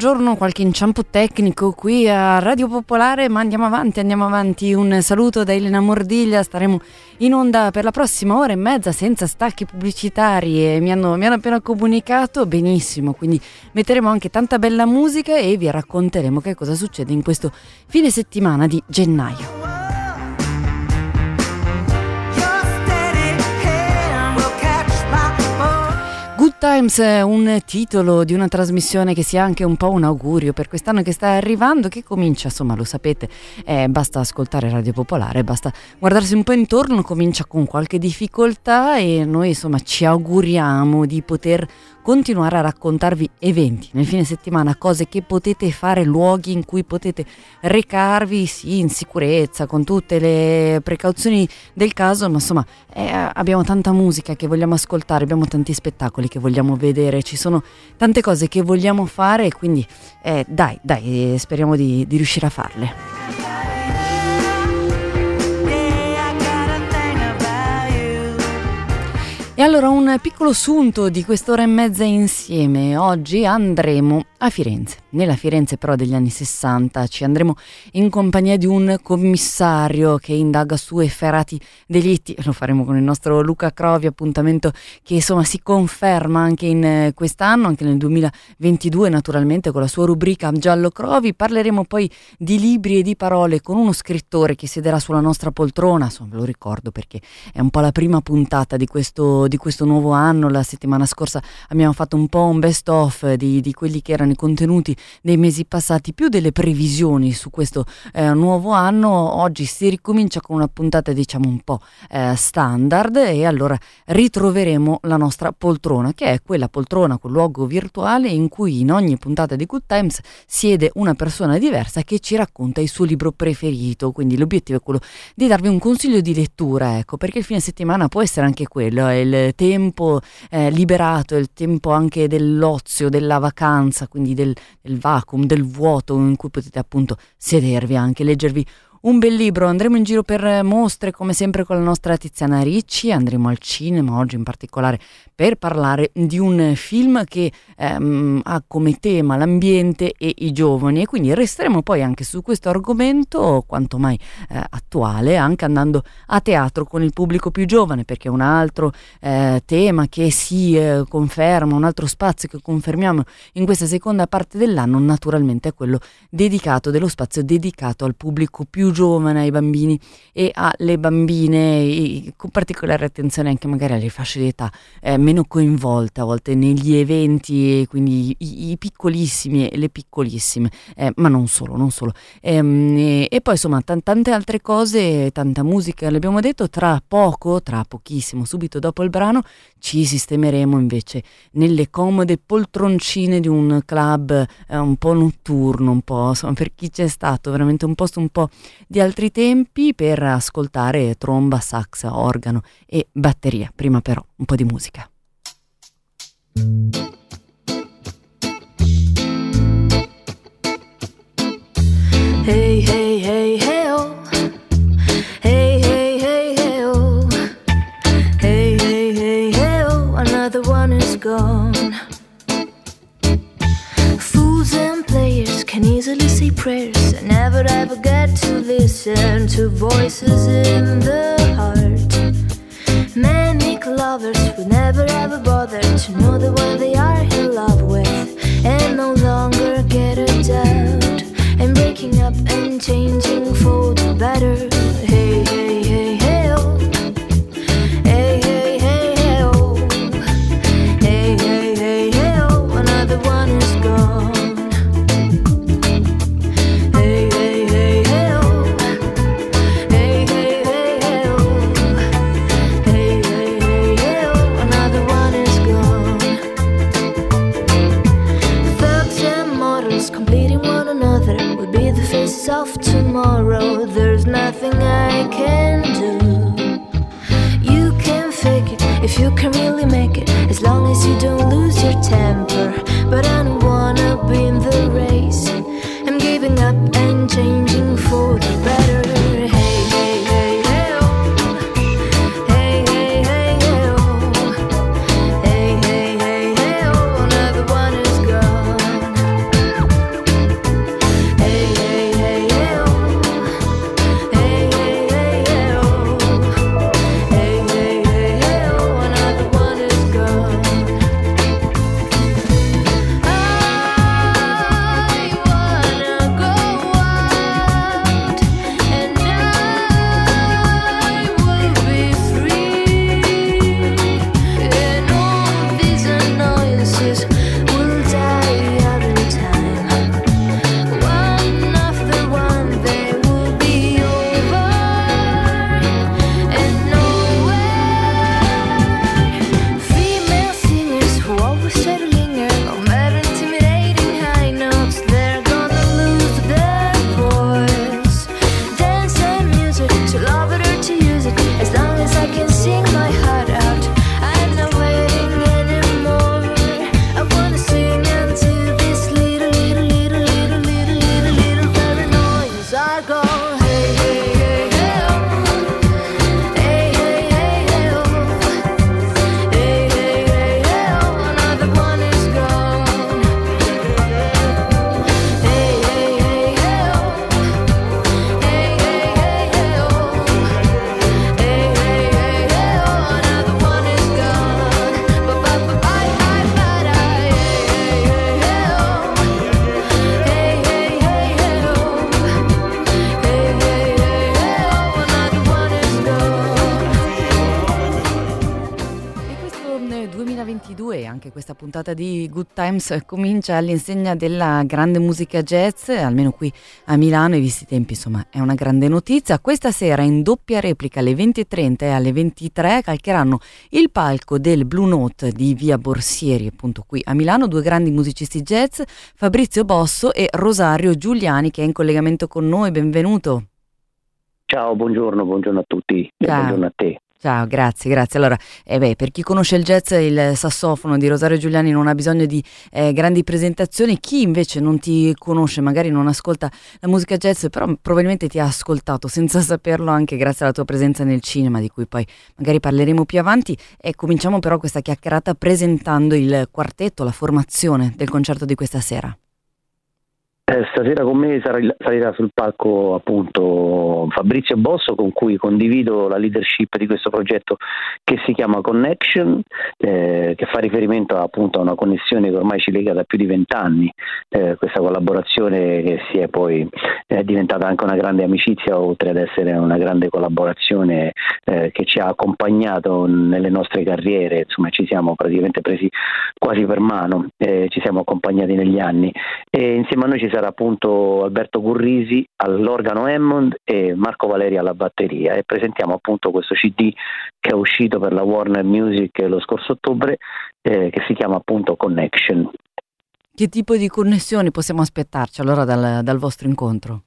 Buongiorno, qualche inciampo tecnico qui a Radio Popolare, ma andiamo avanti, andiamo avanti. Un saluto da Elena Mordiglia, staremo in onda per la prossima ora e mezza senza stacchi pubblicitari e mi hanno, mi hanno appena comunicato benissimo, quindi metteremo anche tanta bella musica e vi racconteremo che cosa succede in questo fine settimana di gennaio. Times è un titolo di una trasmissione che sia anche un po' un augurio per quest'anno che sta arrivando, che comincia, insomma, lo sapete, eh, basta ascoltare Radio Popolare, basta guardarsi un po' intorno, comincia con qualche difficoltà e noi, insomma, ci auguriamo di poter continuare a raccontarvi eventi nel fine settimana, cose che potete fare, luoghi in cui potete recarvi, sì, in sicurezza, con tutte le precauzioni del caso, ma insomma eh, abbiamo tanta musica che vogliamo ascoltare, abbiamo tanti spettacoli che vogliamo vedere, ci sono tante cose che vogliamo fare quindi eh, dai, dai, speriamo di, di riuscire a farle. E allora un piccolo sunto di quest'ora e mezza insieme. Oggi andremo a Firenze. Nella Firenze però degli anni 60 ci andremo in compagnia di un commissario che indaga su efferati delitti. Lo faremo con il nostro Luca Crovi, appuntamento che insomma si conferma anche in eh, quest'anno, anche nel 2022 naturalmente con la sua rubrica Giallo Crovi. Parleremo poi di libri e di parole con uno scrittore che siederà sulla nostra poltrona. Insomma, lo ricordo perché è un po' la prima puntata di questo di questo nuovo anno. La settimana scorsa abbiamo fatto un po' un best of di, di quelli che erano i contenuti dei mesi passati, più delle previsioni su questo eh, nuovo anno. Oggi si ricomincia con una puntata diciamo un po' eh, standard e allora ritroveremo la nostra poltrona, che è quella poltrona, quel luogo virtuale in cui in ogni puntata di Good Times siede una persona diversa che ci racconta il suo libro preferito. Quindi l'obiettivo è quello di darvi un consiglio di lettura, ecco, perché il fine settimana può essere anche quello, è il tempo eh, liberato, il tempo anche dell'ozio, della vacanza, quindi del, del vacuum, del vuoto in cui potete appunto sedervi anche, leggervi un bel libro, andremo in giro per mostre come sempre con la nostra Tiziana Ricci, andremo al cinema oggi in particolare per parlare di un film che ehm, ha come tema l'ambiente e i giovani. E quindi resteremo poi anche su questo argomento quanto mai eh, attuale anche andando a teatro con il pubblico più giovane perché un altro eh, tema che si eh, conferma, un altro spazio che confermiamo in questa seconda parte dell'anno naturalmente è quello dedicato dello spazio dedicato al pubblico più giovane, ai bambini e alle bambine, e con particolare attenzione anche magari alle fasce d'età eh, meno coinvolte a volte negli eventi, quindi i, i piccolissimi e le piccolissime, eh, ma non solo, non solo. Ehm, e, e, poi insomma t- tante altre cose, tanta musica, l'abbiamo detto, tra poco, tra pochissimo, subito dopo il brano, ci sistemeremo invece nelle comode poltroncine di un club eh, un po' notturno, un po' insomma per chi c'è stato, veramente un posto un po' di altri tempi per ascoltare tromba, sax, organo e batteria. Prima però un po' di musica. Hey, hey, hey, hey, prayers and never ever get to listen to voices in the puntata di Good Times comincia all'insegna della grande musica jazz, almeno qui a Milano, e visti i tempi, insomma, è una grande notizia. Questa sera in doppia replica alle 20.30 e alle 23 calcheranno il palco del Blue Note di Via Borsieri, appunto qui a Milano, due grandi musicisti jazz, Fabrizio Bosso e Rosario Giuliani, che è in collegamento con noi. Benvenuto. Ciao, buongiorno, buongiorno a tutti e buongiorno a te. Ciao, grazie, grazie. Allora, eh beh, per chi conosce il jazz, il sassofono di Rosario Giuliani non ha bisogno di eh, grandi presentazioni. Chi invece non ti conosce, magari non ascolta la musica jazz, però probabilmente ti ha ascoltato senza saperlo anche grazie alla tua presenza nel cinema, di cui poi magari parleremo più avanti. E cominciamo però questa chiacchierata presentando il quartetto, la formazione del concerto di questa sera. Eh, stasera con me salirà sul palco appunto Fabrizio Bosso con cui condivido la leadership di questo progetto che si chiama Connection, eh, che fa riferimento appunto a una connessione che ormai ci lega da più di vent'anni, eh, questa collaborazione che si è poi è diventata anche una grande amicizia oltre ad essere una grande collaborazione eh, che ci ha accompagnato nelle nostre carriere, insomma ci siamo praticamente presi quasi per mano, eh, ci siamo accompagnati negli anni. E insieme a noi ci sarà appunto Alberto Gurrisi all'organo Hammond e Marco Valeri alla batteria e presentiamo appunto questo CD che è uscito per la Warner Music lo scorso ottobre eh, che si chiama appunto Connection. Che tipo di connessioni possiamo aspettarci allora dal, dal vostro incontro?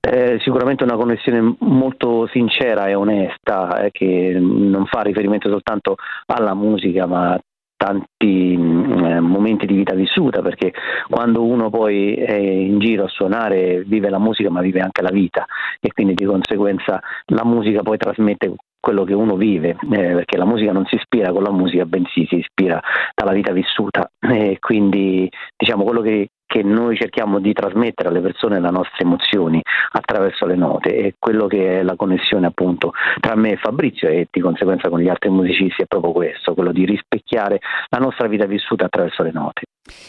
Eh, sicuramente una connessione molto sincera e onesta eh, che non fa riferimento soltanto alla musica ma tanti mm, eh, momenti di vita vissuta perché quando uno poi è in giro a suonare vive la musica ma vive anche la vita e quindi di conseguenza la musica poi trasmette quello che uno vive, eh, perché la musica non si ispira con la musica, bensì si ispira dalla vita vissuta. E quindi diciamo quello che, che noi cerchiamo di trasmettere alle persone le nostre emozioni attraverso le note e quello che è la connessione appunto tra me e Fabrizio e di conseguenza con gli altri musicisti è proprio questo, quello di rispecchiare la nostra vita vissuta attraverso le note.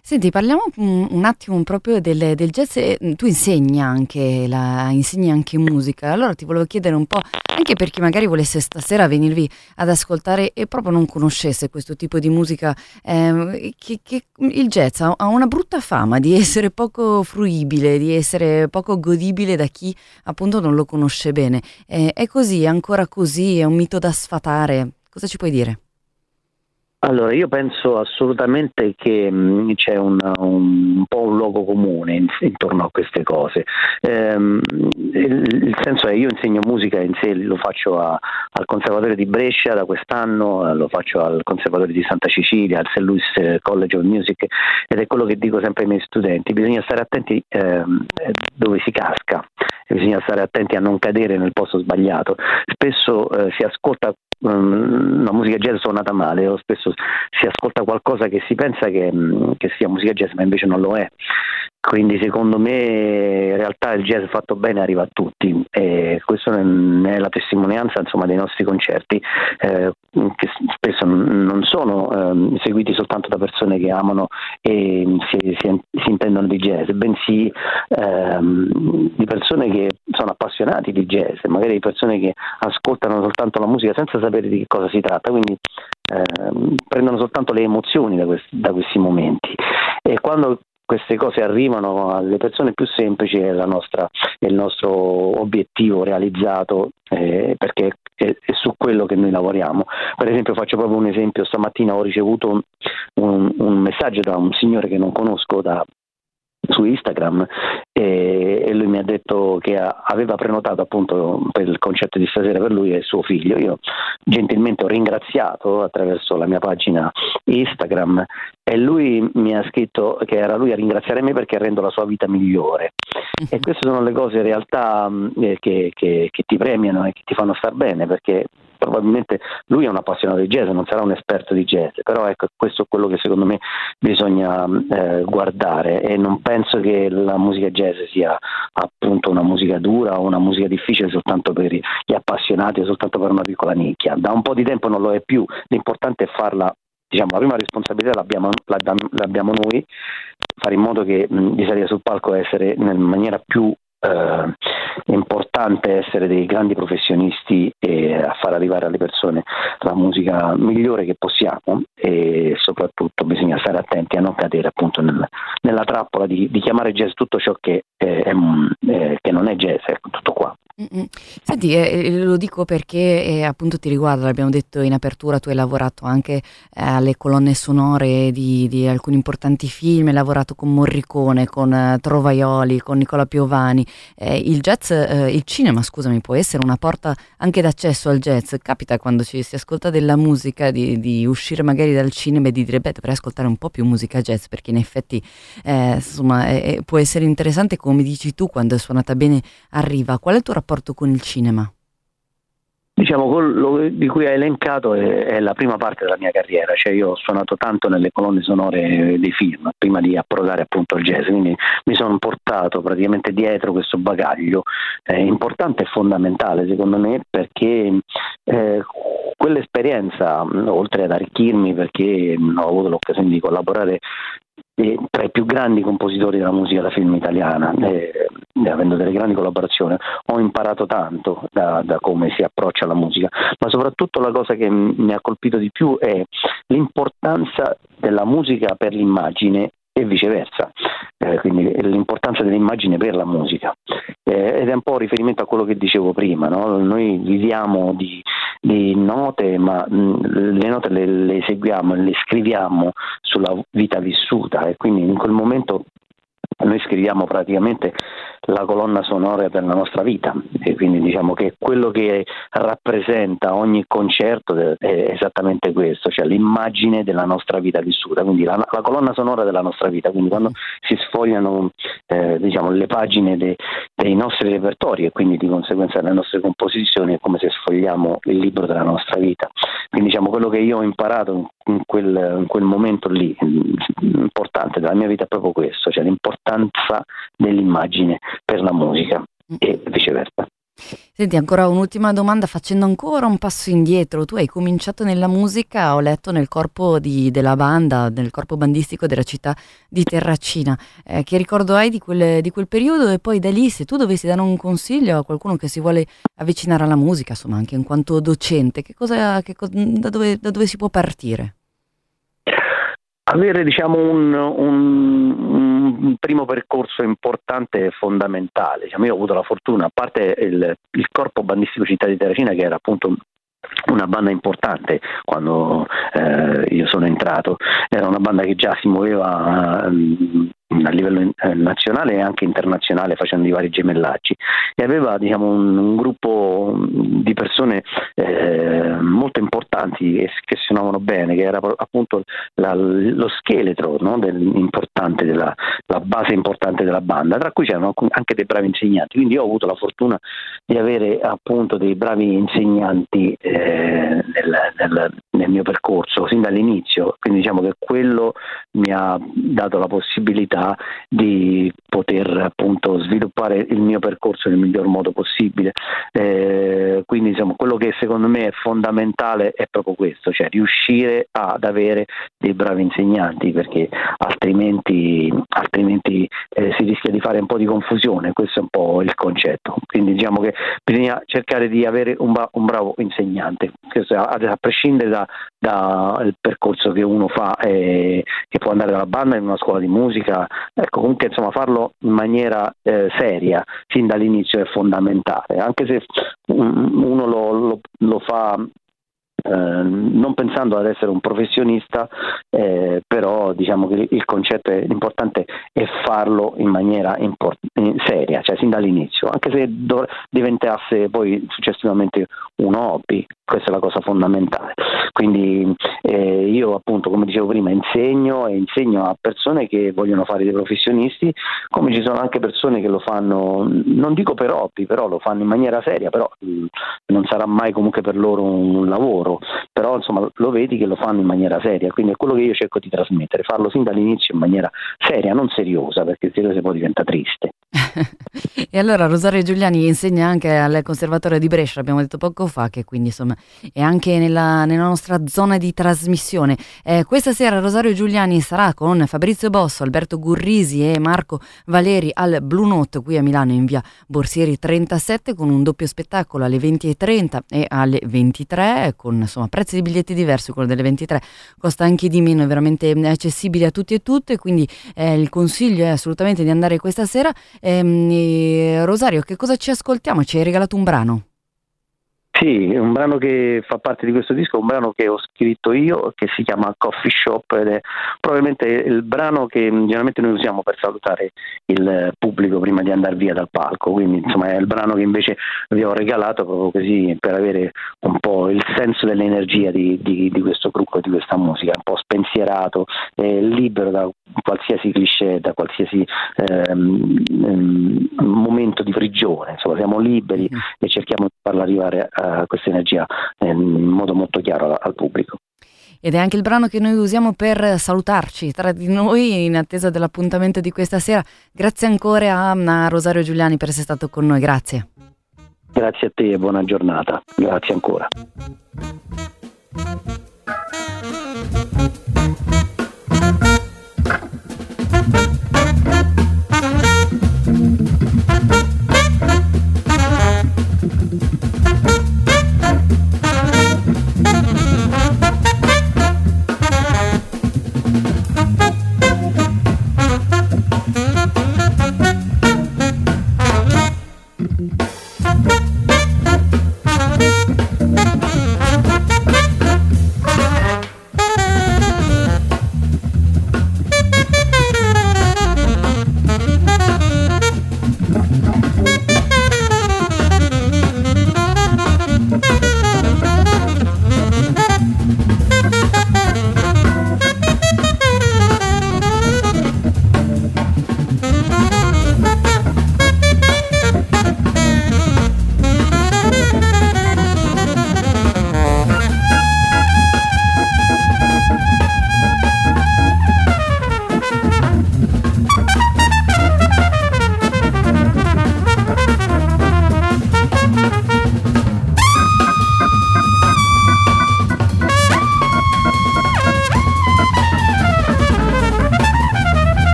Senti, parliamo un attimo proprio del, del jazz, tu insegni anche, la, insegni anche musica, allora ti volevo chiedere un po', anche per chi magari volesse stasera venirvi ad ascoltare e proprio non conoscesse questo tipo di musica, eh, che, che il jazz ha, ha una brutta fama di essere poco fruibile, di essere poco godibile da chi appunto non lo conosce bene. Eh, è così, è ancora così, è un mito da sfatare. Cosa ci puoi dire? Allora, io penso assolutamente che mh, mm, c'è un, un, un, po' un luogo comune in, intorno a queste cose. Ehm, il, il, senso è io insegno musica in sé, lo faccio a, al Conservatorio di Brescia da quest'anno, lo faccio al Conservatorio di Santa Cecilia, al St. Louis College of Music ed è quello che dico sempre ai miei studenti, bisogna stare attenti ehm, dove si casca, bisogna stare attenti a non cadere nel posto sbagliato. Spesso eh, si ascolta la musica jazz suonata male, o spesso si ascolta qualcosa che si pensa che, mm, che sia musica jazz, ma invece non lo è. Quindi secondo me in realtà il jazz fatto bene arriva a tutti e questa è la testimonianza insomma, dei nostri concerti eh, che spesso non sono eh, seguiti soltanto da persone che amano e si, si, si intendono di jazz, bensì ehm, di persone che sono appassionati di jazz, magari persone che ascoltano soltanto la musica senza sapere di che cosa si tratta, quindi ehm, prendono soltanto le emozioni da, questi, da questi momenti. E quando queste cose arrivano alle persone più semplici è, nostra, è il nostro obiettivo realizzato eh, perché è, è, su quello che noi lavoriamo. Per esempio faccio proprio un esempio, stamattina ho ricevuto un, un messaggio da un signore che non conosco da su Instagram e, e, lui mi ha detto che aveva prenotato appunto per il concerto di stasera per lui e suo figlio. Io gentilmente ho ringraziato attraverso la mia pagina Instagram e lui mi ha scritto che era lui a ringraziare me perché rendo la sua vita migliore. E queste sono le cose in realtà eh, che, che, che ti premiano e che ti fanno star bene perché probabilmente lui è un appassionato di jazz, non sarà un esperto di jazz, però ecco questo è quello che secondo me bisogna eh, guardare e non penso che la musica jazz sia appunto una musica dura o una musica difficile soltanto per gli appassionati o soltanto per una piccola nicchia. Da un po' di tempo non lo è più, l'importante è farla diciamo, la prima responsabilità l'abbiamo, l'abbiamo noi, fare in modo che di salire sul palco e essere in maniera più eh, è importante essere dei grandi professionisti e a far arrivare alle persone la musica migliore che possiamo e soprattutto bisogna stare attenti a non cadere appunto nel, nella trappola di, di, chiamare jazz tutto ciò che, è, è, che non è jazz, ecco, tutto qua. Senti, eh, eh, lo dico perché eh, appunto ti riguarda, l'abbiamo detto in apertura, tu hai lavorato anche eh, alle colonne sonore di, di, alcuni importanti film, hai lavorato con Morricone, con eh, Trovaioli, con Nicola Piovani. Eh, il jazz, il cinema, scusami, può essere una porta anche d'accesso al jazz. Capita quando ci si ascolta della musica di, di uscire magari dal cinema e di dire, beh, dovrei ascoltare un po' più musica jazz, perché in effetti insomma, può essere interessante, come dici tu, quando è suonata bene arriva. Qual è il tuo rapporto? Rapporto con il cinema? Diciamo, quello di cui hai elencato è, è, la prima parte della mia carriera, cioè io ho suonato tanto nelle colonne sonore dei film prima di approdare appunto al jazz, quindi mi sono portato praticamente dietro questo bagaglio eh, importante e fondamentale secondo me perché eh, quell'esperienza, oltre ad arricchirmi perché ho avuto l'occasione di collaborare tra i più grandi compositori della musica da film italiana, eh, avendo delle grandi collaborazioni, ho imparato tanto da, da, come si approccia alla musica, ma soprattutto la cosa che mi ha colpito di più è l'importanza della musica per l'immagine e viceversa, eh, quindi l'importanza dell'immagine per la musica. Eh, ed è un po' riferimento a quello che dicevo prima, no? noi viviamo di, di note, ma mh, le note le, le eseguiamo le scriviamo sulla vita vissuta e quindi in quel momento noi scriviamo praticamente la colonna sonora della nostra vita e quindi diciamo che quello che rappresenta ogni concerto è esattamente questo, cioè l'immagine della nostra vita vissuta, quindi la, la colonna sonora della nostra vita, quindi quando si sfogliano eh, diciamo, le pagine de, dei nostri repertori e quindi di conseguenza delle nostre composizioni è come se sfogliamo il libro della nostra vita. Quindi diciamo quello che io ho imparato in quel, in quel momento lì, importante della mia vita è proprio questo, cioè l'importanza dell'immagine per la musica e viceversa. Senti, ancora un'ultima domanda, facendo ancora un passo indietro, tu hai cominciato nella musica, ho letto nel corpo di, della banda, nel corpo bandistico della città di Terracina, eh, che ricordo hai di quel, di quel, periodo e poi da lì se tu dovessi dare un consiglio a qualcuno che si vuole avvicinare alla musica, insomma anche in quanto docente, che cosa, che, da, dove, da dove si può partire? avere diciamo, un, un, un, primo percorso importante e fondamentale. Diciamo, io ho avuto la fortuna, a parte il, il corpo bandistico Città di Terracina, che era appunto una banda importante quando eh, io sono entrato, era una banda che già si muoveva eh, a livello eh, nazionale e anche internazionale facendo i vari gemellaggi e aveva diciamo, un, un, gruppo di persone eh, molto importanti e che suonavano bene, che era appunto la, lo scheletro no, del, importante della la base importante della banda, tra cui c'erano anche dei bravi insegnanti, quindi io ho avuto la fortuna di avere appunto dei bravi insegnanti eh, nel, nel, nel mio percorso sin dall'inizio, quindi diciamo che quello mi ha dato la possibilità possibilità di poter appunto sviluppare il mio percorso nel miglior modo possibile. Eh, quindi insomma, quello che secondo me è fondamentale è proprio questo, cioè riuscire ad avere dei bravi insegnanti perché altrimenti, altrimenti eh, si rischia di fare un po' di confusione, questo è un po' il concetto. Quindi diciamo che bisogna cercare di avere un, ba- un bravo insegnante, a, a prescindere dal da percorso che uno fa, eh, che può andare dalla banda in una scuola di musica, ecco comunque insomma farlo in maniera eh, seria sin dall'inizio è fondamentale, anche se uno lo, lo, lo fa eh, non pensando ad essere un professionista, eh, però diciamo che il concetto è importante è farlo in maniera import- seria, cioè sin dall'inizio, anche se do- diventasse poi successivamente un hobby, questa è la cosa fondamentale. Quindi eh, io appunto, come dicevo prima, insegno e insegno a persone che vogliono fare dei professionisti, come ci sono anche persone che lo fanno, non dico per hobby, però lo fanno in maniera seria, però mh, mm, non sarà mai comunque per loro un lavoro, però insomma lo vedi che lo fanno in maniera seria, quindi è quello che io cerco di trasmettere, farlo sin dall'inizio in maniera seria, non seriosa, perché seriosa poi diventa triste. e allora Rosario Giuliani insegna anche al Conservatorio di Brescia, abbiamo detto poco fa, che quindi insomma è anche nella, nella nostra zona di trasmissione. Eh, questa sera Rosario Giuliani sarà con Fabrizio Bosso, Alberto Gurrisi e Marco Valeri al Blue Note qui a Milano in via Borsieri 37 con un doppio spettacolo alle 20.30 e alle 23 con insomma prezzi di biglietti diversi, quello delle 23 costa anche di meno, è veramente accessibile a tutti e tutte, quindi eh, il consiglio è assolutamente di andare questa sera. Eh, Rosario, che cosa ci ascoltiamo? Ci hai regalato un brano? Sì, è un brano che fa parte di questo disco, un brano che ho scritto io che si chiama Coffee Shop ed è probabilmente il brano che generalmente noi usiamo per salutare il pubblico prima di andare via dal palco, quindi insomma è il brano che invece vi ho regalato proprio così per avere un po' il senso dell'energia di, di, di questo gruppo, di questa musica, un po' spensierato, eh, libero da qualsiasi cliché, da qualsiasi ehm, ehm, momento di prigione, insomma siamo liberi mm. e cerchiamo di farla arrivare a questa energia in modo molto chiaro al, al pubblico. Ed è anche il brano che noi usiamo per salutarci tra di noi in attesa dell'appuntamento di questa sera. Grazie ancora a Rosario Giuliani per essere stato con noi, grazie. Grazie a te e buona giornata. Grazie ancora.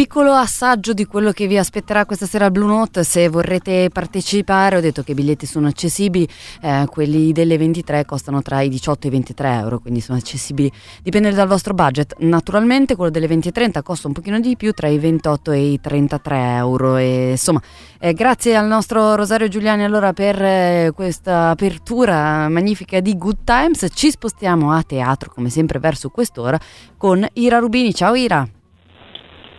Piccolo assaggio di quello che vi aspetterà questa sera al Blue Note. Se vorrete partecipare, ho detto che i biglietti sono accessibili, eh, quelli delle 23 costano tra i 18 e i 23 euro, quindi sono accessibili, dipende dal vostro budget. Naturalmente quello delle 20 e 30 costa un pochino di più, tra i 28 e i 33 euro. E, insomma, eh, grazie al nostro Rosario Giuliani allora per eh, questa apertura magnifica di Good Times. Ci spostiamo a teatro, come sempre, verso quest'ora con Ira Rubini. Ciao Ira!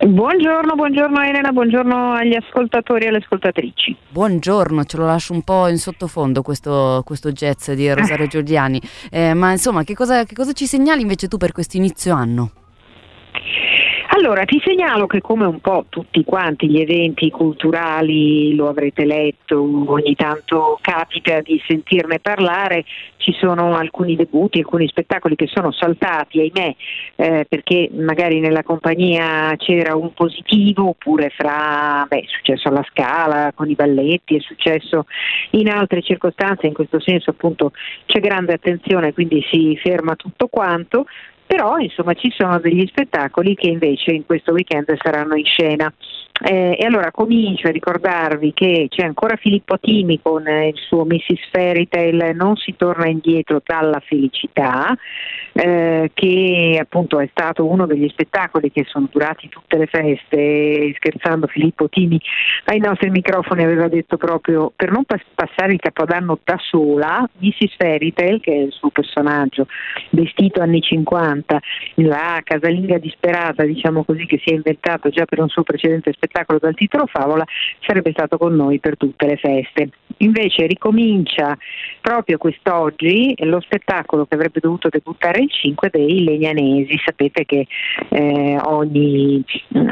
Buongiorno, buongiorno Elena, buongiorno agli ascoltatori e alle ascoltatrici. Buongiorno, ce lo lascio un po' in sottofondo questo, questo jazz di Rosario Giuliani, eh, ma insomma che cosa, che cosa ci segnali invece tu per questo inizio anno? Allora, ti segnalo che come un po' tutti quanti gli eventi culturali, lo avrete letto, ogni tanto capita di sentirne parlare, ci sono alcuni debutti, alcuni spettacoli che sono saltati, ahimè, eh, perché magari nella compagnia c'era un positivo, oppure fra, beh, è successo alla Scala con i balletti, è successo in altre circostanze, in questo senso appunto c'è grande attenzione, quindi si ferma tutto quanto però insomma ci sono degli spettacoli che invece in questo weekend saranno in scena. Eh, e allora comincio a ricordarvi che c'è ancora Filippo Timi con eh, il suo Mrs. Fairy Tale Non si torna indietro dalla felicità, eh, che appunto è stato uno degli spettacoli che sono durati tutte le feste. Scherzando, Filippo Timi ai nostri microfoni aveva detto proprio per non pas- passare il capodanno da sola, Mrs. Fairy Tale, che è il suo personaggio vestito anni 50, la casalinga disperata, diciamo così, che si è inventato già per un suo precedente spettacolo spettacolo dal titolo Favola sarebbe stato con noi per tutte le feste. Invece ricomincia proprio quest'oggi lo spettacolo che avrebbe dovuto debuttare il 5 dei Legnanesi. Sapete che eh, ogni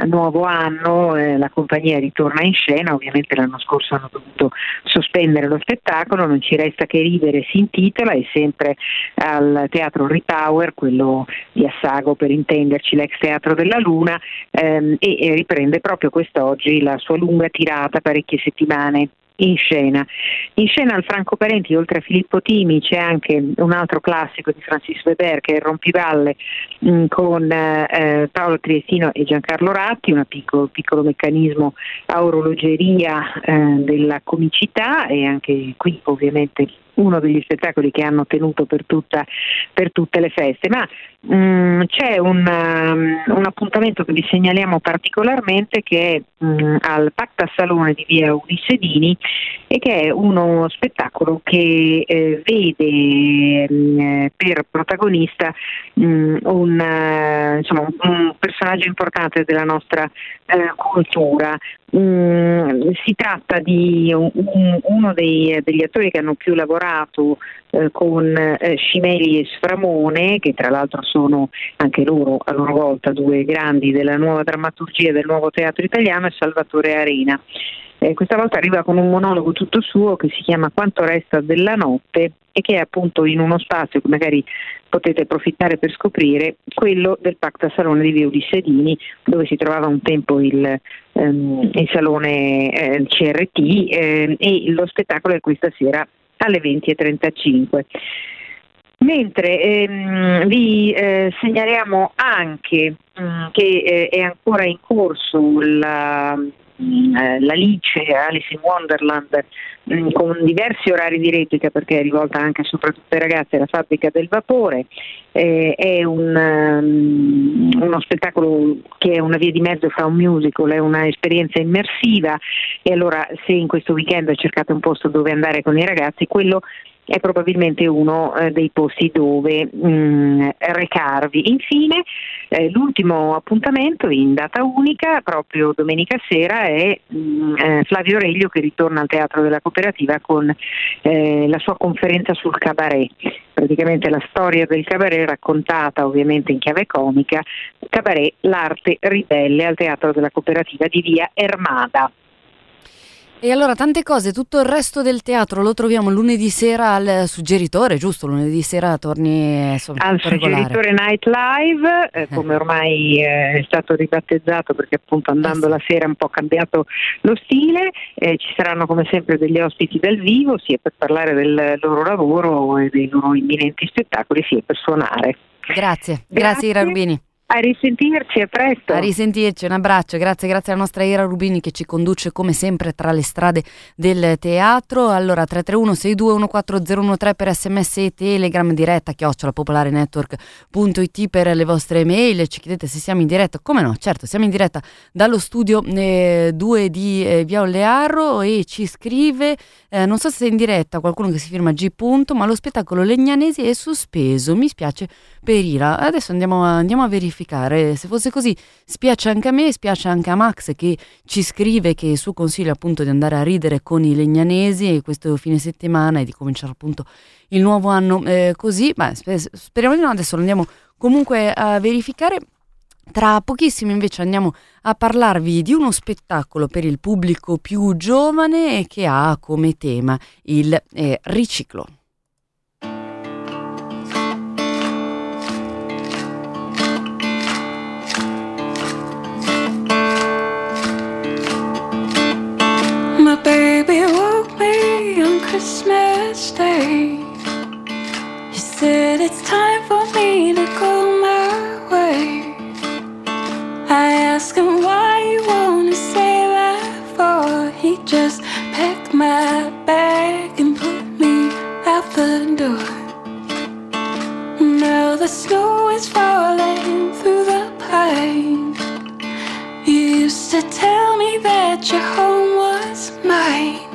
nuovo anno eh, la compagnia ritorna in scena, ovviamente l'anno scorso hanno dovuto sospendere lo spettacolo, non ci resta che ridere, si intitola, è sempre al Teatro Repower, quello di Assago per intenderci, l'ex Teatro della Luna, ehm, e, e riprende proprio quest'oggi la sua lunga tirata, parecchie settimane in scena. In scena al Franco Parenti, oltre a Filippo Timi, c'è anche un altro classico di Francis Weber che è il Rompivalle mm, con eh, Paolo Triestino e Giancarlo Ratti, un piccolo, piccolo meccanismo a orologeria eh, della comicità e anche qui ovviamente uno degli spettacoli che hanno tenuto per, tutta, per tutte le feste, ma mh, mm, c'è un, um, un, appuntamento che vi segnaliamo particolarmente che è mh, mm, al Pacta Salone di via Ulissedini e che è uno spettacolo che eh, vede mh, mm, per protagonista un, uh, insomma, un, personaggio importante della nostra uh, cultura, Mm, si tratta di un, uno dei, degli attori che hanno più lavorato eh, con eh, Scimeli e Sframone, che tra l'altro sono anche loro a loro volta due grandi della nuova drammaturgia del nuovo teatro italiano, e Salvatore Arena. Eh, questa volta arriva con un monologo tutto suo che si chiama Quanto resta della notte e che è appunto in uno spazio che magari potete approfittare per scoprire, quello del Pacta Salone di Via Sedini, dove si trovava un tempo il, um, il salone eh, CRT eh, e lo spettacolo è questa sera alle 20.35. Mentre ehm, vi eh, segnaliamo anche mh, mm, che eh, è ancora in corso la, l'Alice, Alice in Wonderland, mm, con diversi orari di replica perché è rivolta anche soprattutto ai ragazzi alla fabbrica del vapore. Eh, è un, um, uno spettacolo che è una via di mezzo fra un musical e un'esperienza immersiva e allora se in questo weekend cercate un posto dove andare con i ragazzi, quello è probabilmente uno eh, dei posti dove mh, mm, recarvi. Infine, eh, l'ultimo appuntamento in data unica, proprio domenica sera, è mh, mm, eh, Flavio Reglio che ritorna al Teatro della Cooperativa con eh, la sua conferenza sul cabaret. Praticamente la storia del cabaret raccontata ovviamente in chiave comica, cabaret l'arte ribelle al Teatro della Cooperativa di via Ermada. E allora tante cose, tutto il resto del teatro lo troviamo lunedì sera al suggeritore, giusto? Lunedì sera torni insomma, al suggeritore Night Live, eh, come ormai eh, è stato ribattezzato perché appunto andando eh sì. la sera un po' cambiato lo stile, eh, ci saranno come sempre degli ospiti dal vivo, sia per parlare del loro lavoro e dei loro imminenti spettacoli, sia per suonare. Grazie, grazie, grazie Ira Rubini. A risentirci, a presto. A risentirci, un abbraccio. Grazie, grazie alla nostra Ira Rubini che ci conduce come sempre tra le strade del teatro. Allora 331 6214013 per sms e telegram diretta chiocciola popolarenetwork.it per le vostre mail. Ci chiedete se siamo in diretta. Come no? Certo, siamo in diretta dallo studio 2 eh, di eh, Via Olearro e ci scrive, eh, non so se è in diretta qualcuno che si firma G. ma lo spettacolo Legnanesi è sospeso. Mi spiace per Ira. Adesso andiamo, andiamo a verificare verificare. Se fosse così, spiace anche a me, spiace anche a Max che ci scrive che il suo consiglio appunto di andare a ridere con i legnanesi questo fine settimana e di cominciare appunto il nuovo anno eh, così. Beh, speriamo di no, adesso lo andiamo comunque a verificare. Tra pochissimo invece andiamo a parlarvi di uno spettacolo per il pubblico più giovane che ha come tema il eh, riciclo. Christmas Day. He said it's time for me to go my way. I asked him why you wanna say that for. He just packed my bag and put me out the door. Now the snow is falling through the pines. You used to tell me that your home was mine.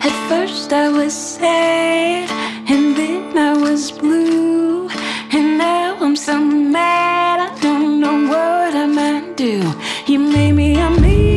At first I was sad, and then I was blue, and now I'm so mad I don't know what I might do. You made me a mean-hearted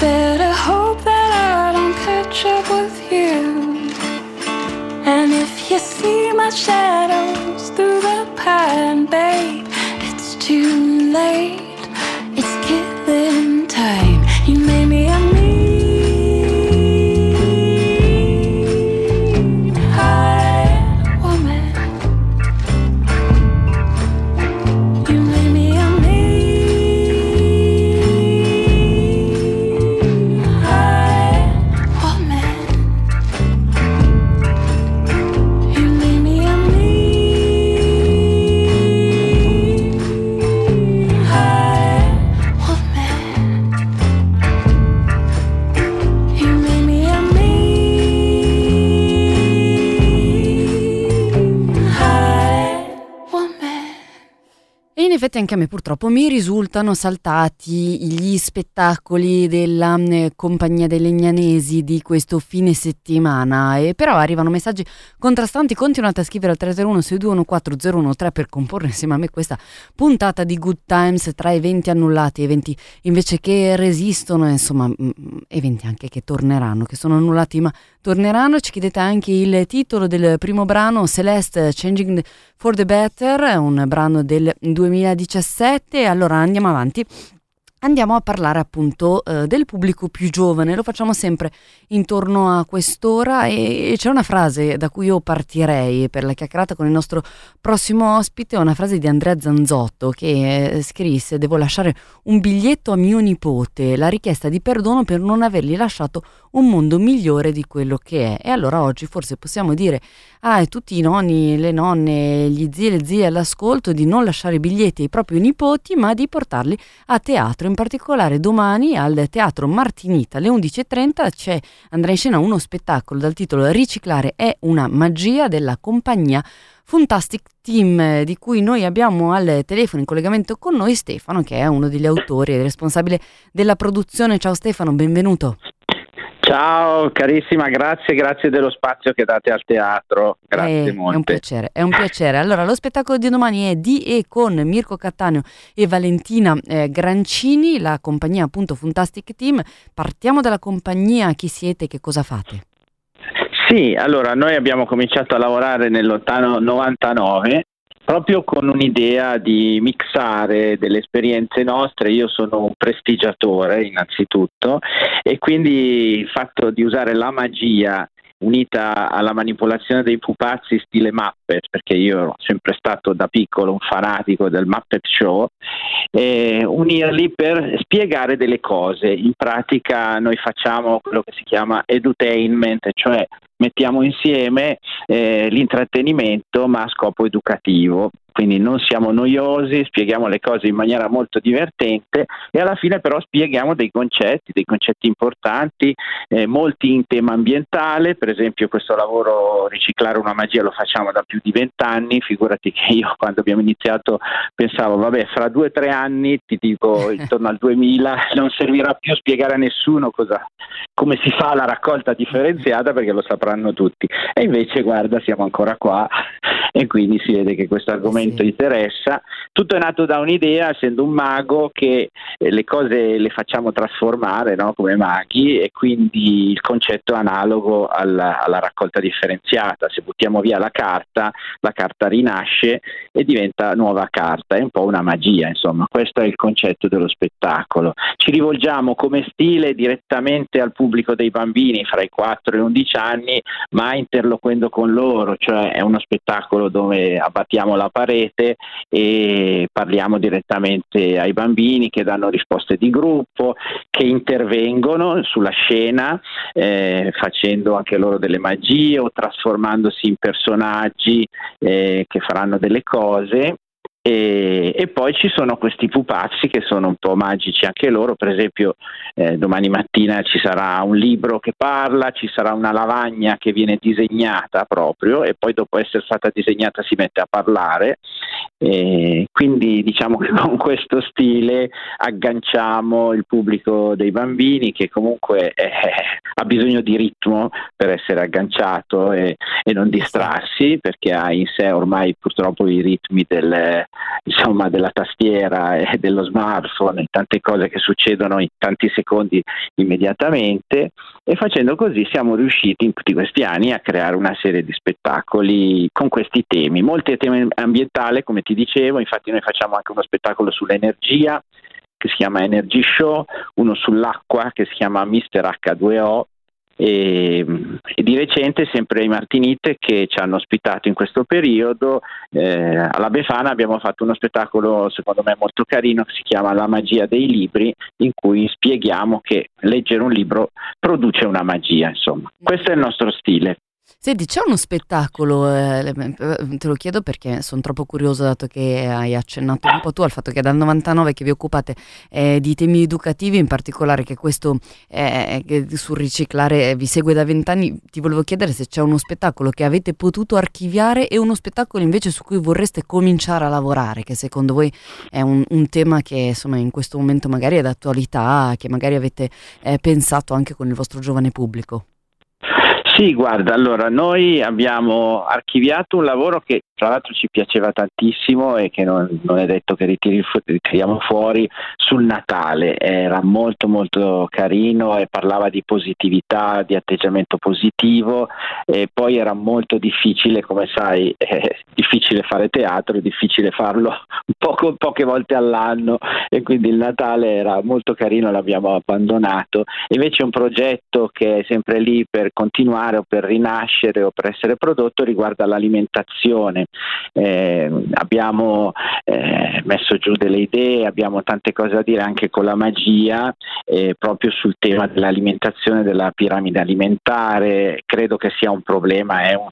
better hope that I don't catch up with you. And if you see my shadows through the pine, babe, it's too late. Effetti anche a me purtroppo mi risultano saltati gli spettacoli della eh, Compagnia dei Legnanesi di questo fine settimana, e però arrivano messaggi contrastanti, continuate a scrivere al 331-6214013 per comporre insieme a me questa puntata di Good Times tra eventi annullati, eventi invece che resistono, insomma mm, eventi anche che torneranno, che sono annullati ma torneranno. Ci chiedete anche il titolo del primo brano, Celeste Changing for the Better, un brano del 2017. Allora andiamo avanti. Andiamo a parlare appunto eh, del pubblico più giovane, lo facciamo sempre intorno a quest'ora e, c'è una frase da cui io partirei per la chiacchierata con il nostro prossimo ospite, una frase di Andrea Zanzotto che eh, scrisse devo lasciare un biglietto a mio nipote, la richiesta di perdono per non avergli lasciato un mondo migliore di quello che è. E allora oggi forse possiamo dire a ah, tutti i nonni, le nonne, gli zii e le zie all'ascolto di non lasciare biglietti ai propri nipoti, ma di portarli a teatro. In particolare domani al Teatro Martinita alle 11.30 c'è, andrà in scena uno spettacolo dal titolo Riciclare è una magia della compagnia Fantastic Team di cui noi abbiamo al telefono in collegamento con noi Stefano che è uno degli autori e responsabile della produzione. Ciao Stefano, benvenuto. Ciao carissima, grazie, grazie dello spazio che date al teatro, grazie eh, molte. È un piacere, è un piacere. Allora, lo spettacolo di domani è di e con Mirko Cattaneo e Valentina eh, Grancini, la compagnia appunto Fantastic Team. Partiamo dalla compagnia, chi siete, che cosa fate? Sì, allora noi abbiamo cominciato a lavorare nel lontano 99 proprio con un'idea di mixare delle esperienze nostre. Io sono un prestigiatore innanzitutto e quindi il fatto di usare la magia unita alla manipolazione dei pupazzi stile Muppet, perché io ero sempre stato da piccolo un fanatico del Muppet Show, e unirli per spiegare delle cose. In pratica noi facciamo quello che si chiama edutainment, cioè mettiamo insieme eh, l'intrattenimento ma a scopo educativo quindi non siamo noiosi, spieghiamo le cose in maniera molto divertente e alla fine però spieghiamo dei concetti, dei concetti importanti, eh, molti in tema ambientale, per esempio questo lavoro riciclare una magia lo facciamo da più di vent'anni, figurati che io quando abbiamo iniziato pensavo vabbè fra due o tre anni, ti dico intorno al 2000, non servirà più spiegare a nessuno cosa, come si fa la raccolta differenziata perché lo sapranno tutti. E invece guarda siamo ancora qua e quindi si vede che questo argomento sì. interessa. Tutto è nato da un'idea, essendo un mago, che eh, le cose le facciamo trasformare no? come maghi e quindi il concetto è analogo alla, alla raccolta differenziata. Se buttiamo via la carta, la carta rinasce e diventa nuova carta, è un po' una magia, insomma, questo è il concetto dello spettacolo. Ci rivolgiamo come stile direttamente al pubblico dei bambini fra i 4 e gli 11 anni, ma interloquendo con loro, cioè è uno spettacolo dove abbattiamo la parete e parliamo direttamente ai bambini che danno risposte di gruppo, che intervengono sulla scena eh, facendo anche loro delle magie o trasformandosi in personaggi eh, che faranno delle cose e, e, poi ci sono questi pupazzi che sono un po' magici anche loro, per esempio eh, domani mattina ci sarà un libro che parla, ci sarà una lavagna che viene disegnata proprio e poi dopo essere stata disegnata si mette a parlare. E quindi diciamo che con questo stile agganciamo il pubblico dei bambini che comunque eh, ha bisogno di ritmo per essere agganciato e, e non distrarsi perché ha in sé ormai purtroppo i ritmi del insomma, della tastiera e dello smartphone tante cose che succedono in tanti secondi immediatamente. E facendo così siamo riusciti in tutti questi anni a creare una serie di spettacoli con questi temi, molti temi ambientali come ti dicevo, infatti noi facciamo anche uno spettacolo sull'energia che si chiama Energy Show, uno sull'acqua che si chiama Mister H2O e, e, di recente sempre i Martinite che ci hanno ospitato in questo periodo eh, alla Befana abbiamo fatto uno spettacolo secondo me molto carino che si chiama La magia dei libri in cui spieghiamo che leggere un libro produce una magia insomma. Questo è il nostro stile Senti, c'è uno spettacolo, eh, te lo chiedo perché sono troppo curioso dato che hai accennato un po' tu al fatto che dal 99 che vi occupate eh, di temi educativi, in particolare che questo eh, sul riciclare vi segue da vent'anni, ti volevo chiedere se c'è uno spettacolo che avete potuto archiviare e uno spettacolo invece su cui vorreste cominciare a lavorare, che secondo voi è un, un tema che insomma in questo momento magari è d'attualità, che magari avete eh, pensato anche con il vostro giovane pubblico. Sì, guarda, allora noi abbiamo archiviato un lavoro che tra l'altro ci piaceva tantissimo e che non, non è detto che ritiri, ritiriamo fuori sul Natale, era molto molto carino e parlava di positività, di atteggiamento positivo e poi era molto difficile, come sai, è difficile fare teatro, è difficile farlo poco, poche volte all'anno e quindi il Natale era molto carino, l'abbiamo abbandonato. Invece un progetto che è sempre lì per continuare o per rinascere o per essere prodotto riguarda l'alimentazione eh, abbiamo eh, messo giù delle idee, abbiamo tante cose da dire anche con la magia, eh, proprio sul tema dell'alimentazione, della piramide alimentare, credo che sia un problema, è un,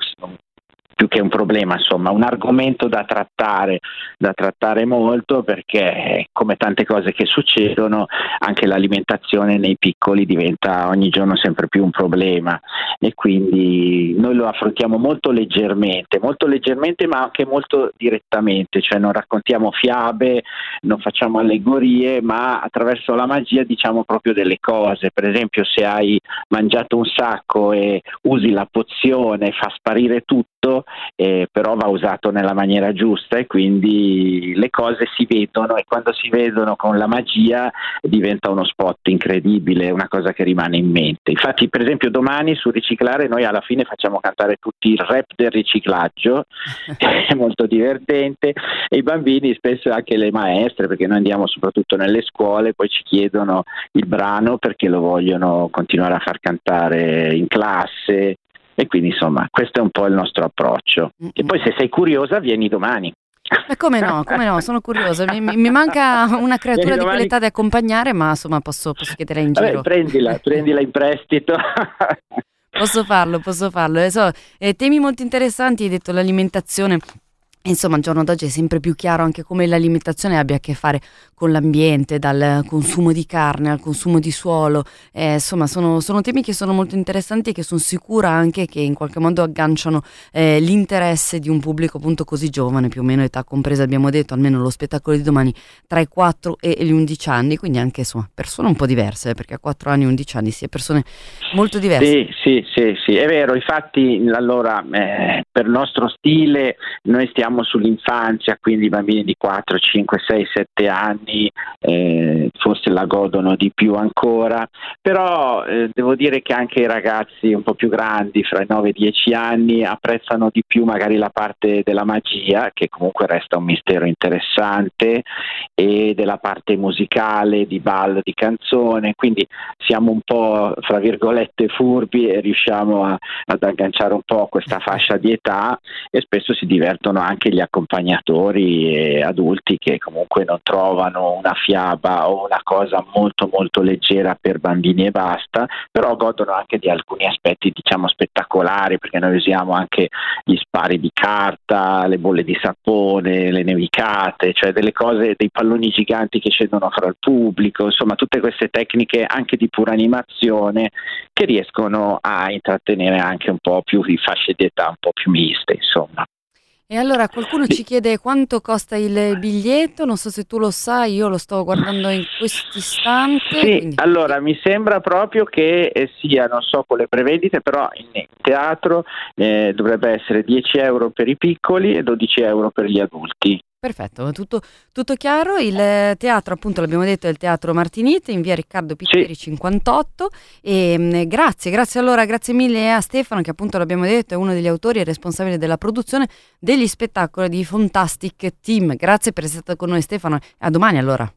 più che un problema, insomma, un argomento da trattare, da trattare molto perché come tante cose che succedono, anche l'alimentazione nei piccoli diventa ogni giorno sempre più un problema e quindi noi lo affrontiamo molto leggermente, molto leggermente ma anche molto direttamente, cioè non raccontiamo fiabe, non facciamo allegorie, ma attraverso la magia diciamo proprio delle cose. Per esempio, se hai mangiato un sacco e usi la pozione, fa sparire tutto, eh, però va usato nella maniera giusta e quindi le cose si vedono e quando si vedono con la magia diventa uno spot incredibile, una cosa che rimane in mente. Infatti, per esempio, domani su Riciclare noi alla fine facciamo cantare tutti il rap del riciclaggio, è molto divertente e i bambini, spesso anche le maestre, perché noi andiamo soprattutto nelle scuole, poi ci chiedono il brano perché lo vogliono continuare a far cantare in classe e quindi insomma questo è un po' il nostro approccio. E poi se sei curiosa vieni domani. Ma come no, come no, sono curiosa. Mi, mi manca una creatura di quell'età da accompagnare, ma insomma posso, posso chiedere in Vabbè, giro. Prendila, prendila in prestito. posso farlo, posso farlo. Eh, so, eh, temi molto interessanti, hai detto l'alimentazione Insomma, al giorno d'oggi è sempre più chiaro anche come l'alimentazione abbia a che fare con l'ambiente, dal consumo di carne al consumo di suolo. Eh, insomma, sono, sono, temi che sono molto interessanti e che sono sicura anche che in qualche modo agganciano eh, l'interesse di un pubblico appunto così giovane, più o meno età compresa, abbiamo detto, almeno lo spettacolo di domani, tra i 4 e gli 11 anni, quindi anche insomma, persone un po' diverse, eh, perché a 4 anni e 11 anni si è persone molto diverse. Sì, sì, sì, sì, è vero. Infatti, allora, eh, per il nostro stile, noi stiamo siamo sull'infanzia, quindi i bambini di 4, 5, 6, 7 anni eh, forse la godono di più ancora, però eh, devo dire che anche i ragazzi un po' più grandi, fra i 9 e i 10 anni, apprezzano di più magari la parte della magia, che comunque resta un mistero interessante, e della parte musicale, di ballo, di canzone, quindi siamo un po' fra virgolette furbi e riusciamo a, ad agganciare un po' questa fascia di età e spesso si divertono anche anche gli accompagnatori adulti che comunque non trovano una fiaba o una cosa molto molto leggera per bambini e basta, però godono anche di alcuni aspetti diciamo spettacolari perché noi usiamo anche gli spari di carta, le bolle di sapone, le nevicate, cioè delle cose, dei palloni giganti che scendono fra il pubblico, insomma tutte queste tecniche anche di pura animazione che riescono a intrattenere anche un po' più di fasce di età un po' più miste, insomma. E allora qualcuno ci chiede quanto costa il biglietto, non so se tu lo sai, io lo sto guardando in questo istante. Sì, quindi... allora mi sembra proprio che eh, sia, non so con le prevendite, però in teatro eh, dovrebbe essere 10 euro per i piccoli e 12 euro per gli adulti. Perfetto, tutto, tutto, chiaro. Il teatro, appunto, l'abbiamo detto, è il Teatro Martinite in via Riccardo Pitteri sì. 58. E, mm, grazie, grazie allora, grazie mille a Stefano, che appunto l'abbiamo detto, è uno degli autori e responsabile della produzione degli spettacoli di Fantastic Team. Grazie per essere stato con noi, Stefano. A domani allora.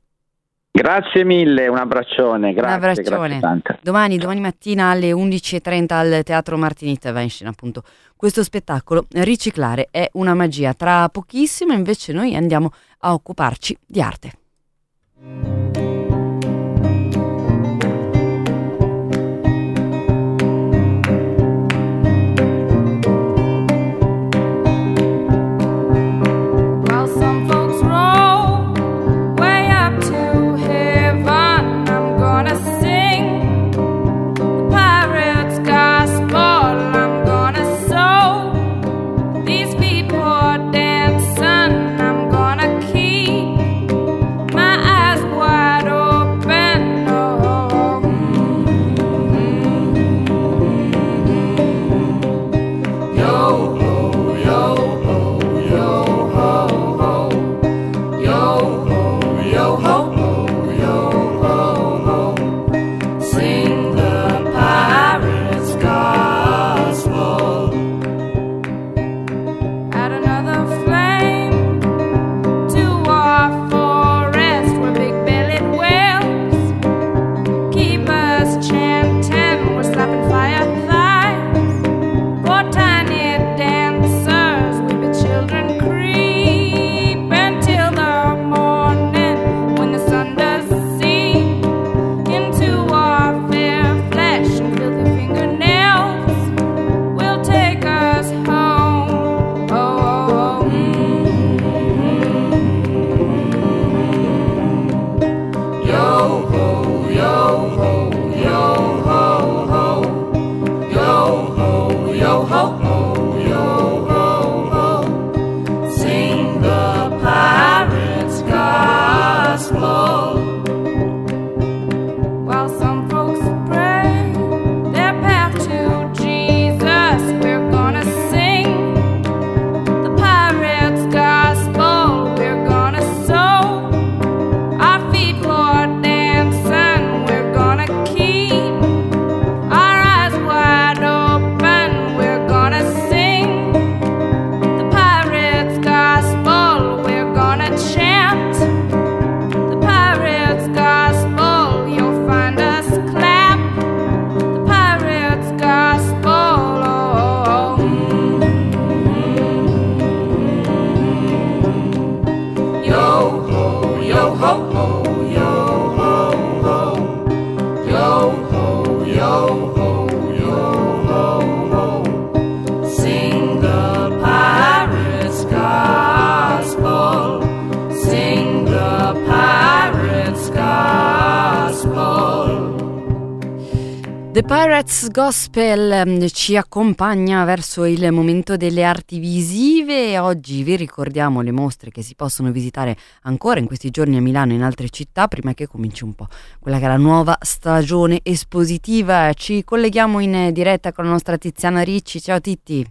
Grazie mille, un abbraccione, grazie, un abbraccione. Grazie domani, domani, mattina alle 11.30 al Teatro Martinit va in scena appunto questo spettacolo. Riciclare è una magia. Tra pochissimo invece noi andiamo a occuparci di arte. Ci accompagna verso il momento delle arti visive oggi vi ricordiamo le mostre che si possono visitare ancora in questi giorni a Milano e in altre città prima che cominci un po' quella che è la nuova stagione espositiva. Ci colleghiamo in diretta con la nostra Tiziana Ricci. Ciao Titti.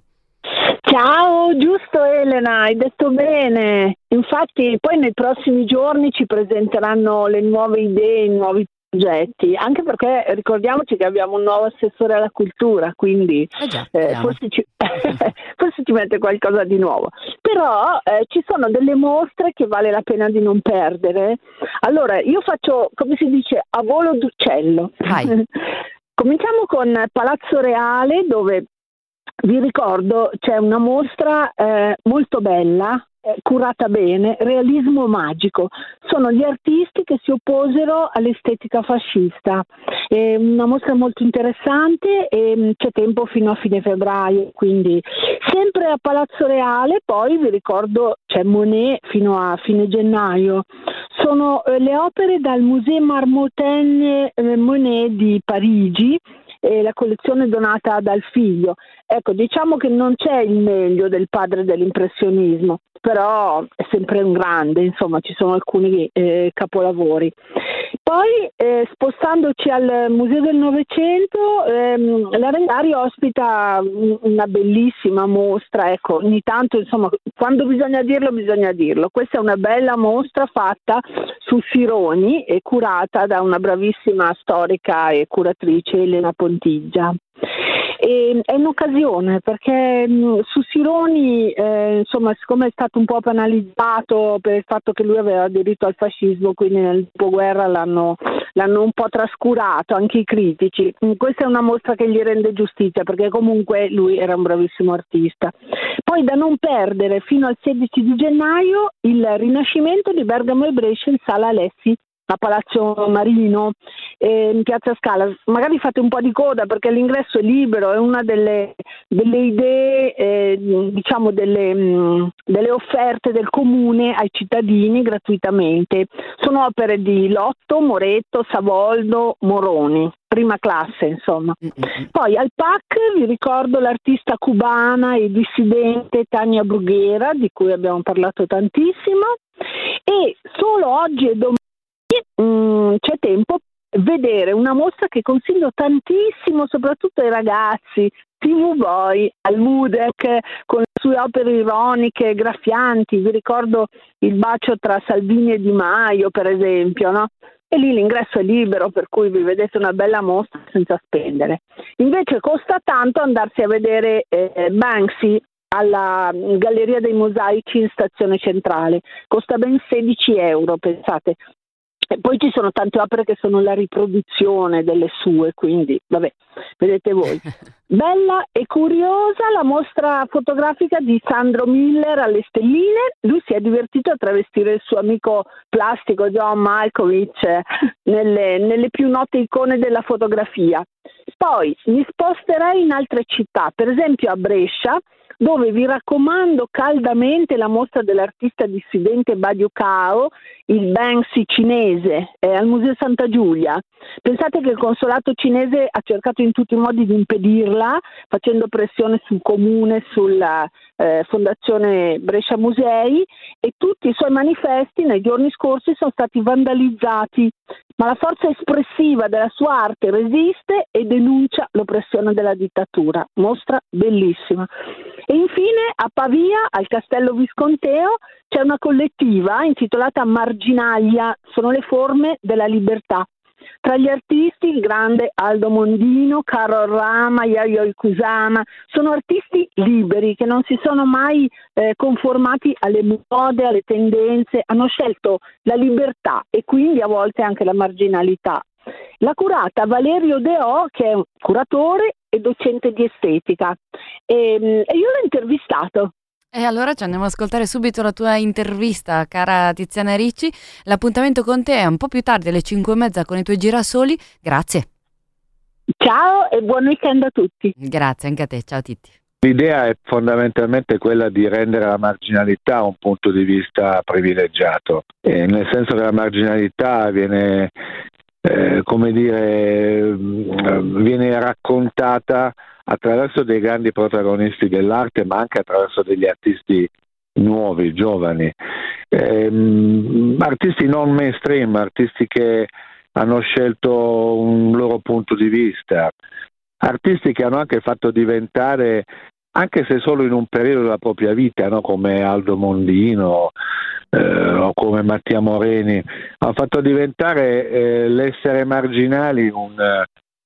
Ciao, giusto Elena, hai detto bene. Infatti poi nei prossimi giorni ci presenteranno le nuove idee, i nuovi progetti, anche perché ricordiamoci che abbiamo un nuovo assessore alla cultura, quindi eh già, eh, forse, ci, forse, ci, mette qualcosa di nuovo. Però eh, ci sono delle mostre che vale la pena di non perdere. Allora, io faccio, come si dice, a volo d'uccello. Cominciamo con Palazzo Reale dove vi ricordo c'è una mostra eh, molto bella eh, curata bene, realismo magico. Sono gli artisti che si opposero all'estetica fascista. È una mostra molto interessante e mm, c'è tempo fino a fine febbraio, quindi sempre a Palazzo Reale, poi vi ricordo c'è Monet fino a fine gennaio. Sono eh, le opere dal Musée Marmottan eh, Monet di Parigi e la collezione donata dal figlio. Ecco, diciamo che non c'è il meglio del padre dell'impressionismo, però è sempre un grande, insomma ci sono alcuni eh, capolavori. Poi eh, spostandoci al Museo del Novecento, ehm, la Rendari ospita una bellissima mostra, ecco, ogni tanto insomma quando bisogna dirlo bisogna dirlo. Questa è una bella mostra fatta su Sironi e curata da una bravissima storica e curatrice Elena Pontiggia. E, è un'occasione perché mh, su Sironi, eh, insomma, siccome è stato un po' penalizzato per il fatto che lui aveva aderito al fascismo, quindi nel dopoguerra l'hanno, l'hanno un po' trascurato anche i critici. Questa è una mostra che gli rende giustizia perché comunque lui era un bravissimo artista. Poi da non perdere fino al 16 di gennaio il Rinascimento di Bergamo e Brescia in Sala Alessi a Palazzo Marino, eh, in Piazza Scala. Magari fate un po' di coda perché l'ingresso è libero, è una delle, delle idee, eh, diciamo delle, mh, mm, delle, offerte del comune ai cittadini gratuitamente. Sono opere di Lotto, Moretto, Savoldo, Moroni. Prima classe, insomma. Poi al PAC vi ricordo l'artista cubana e dissidente Tania Brughera, di cui abbiamo parlato tantissimo. E solo oggi e domani mh, mm, c'è tempo vedere una mostra che consiglio tantissimo, soprattutto ai ragazzi, TV Boy al Mudec con le sue opere ironiche, graffianti, vi ricordo il bacio tra Salvini e Di Maio per esempio, no? E lì l'ingresso è libero, per cui vi vedete una bella mostra senza spendere. Invece costa tanto andarsi a vedere eh, Banksy alla Galleria dei Mosaici in stazione centrale, costa ben 16 euro, pensate, e poi ci sono tante opere che sono la riproduzione delle sue, quindi vabbè, vedete voi. Bella e curiosa la mostra fotografica di Sandro Miller alle Stelline. Lui si è divertito a travestire il suo amico plastico John Malkovich nelle, nelle più note icone della fotografia. Poi mi sposterei in altre città, per esempio a Brescia, dove vi raccomando caldamente la mostra dell'artista dissidente Badio Cao, il Banksy cinese, eh, al Museo Santa Giulia. Pensate che il consolato cinese ha cercato in tutti i modi di impedirla, facendo pressione sul comune, sulla eh, Fondazione Brescia Musei e tutti i suoi manifesti nei giorni scorsi sono stati vandalizzati, ma la forza espressiva della sua arte resiste e denuncia l'oppressione della dittatura. Mostra bellissima. E infine a Pavia, al Castello Visconteo, c'è una collettiva intitolata Marginaglia, sono le forme della libertà. Tra gli artisti il grande Aldo Mondino, Carol Rama, Yayoi Kusama, sono artisti liberi che non si sono mai eh, conformati alle mode, alle tendenze, hanno scelto la libertà e quindi a volte anche la marginalità. La curata Valerio Deò, che è curatore e docente di estetica, e, mm, e io l'ho intervistato e allora ci andiamo ad ascoltare subito la tua intervista, cara Tiziana Ricci. L'appuntamento con te è un po' più tardi, alle 5 e mezza, con i tuoi girasoli. Grazie. Ciao e buon weekend a tutti. Grazie anche a te, ciao Titti. L'idea è fondamentalmente quella di rendere la marginalità un punto di vista privilegiato, eh, nel senso che la marginalità viene, eh, come dire, mm, viene raccontata attraverso dei grandi protagonisti dell'arte, ma anche attraverso degli artisti nuovi, giovani, ehm, artisti non mainstream, artisti che hanno scelto un loro punto di vista, artisti che hanno anche fatto diventare, anche se solo in un periodo della propria vita, no? come Aldo Mondino eh, o come Mattia Moreni, hanno fatto diventare eh, l'essere marginali un,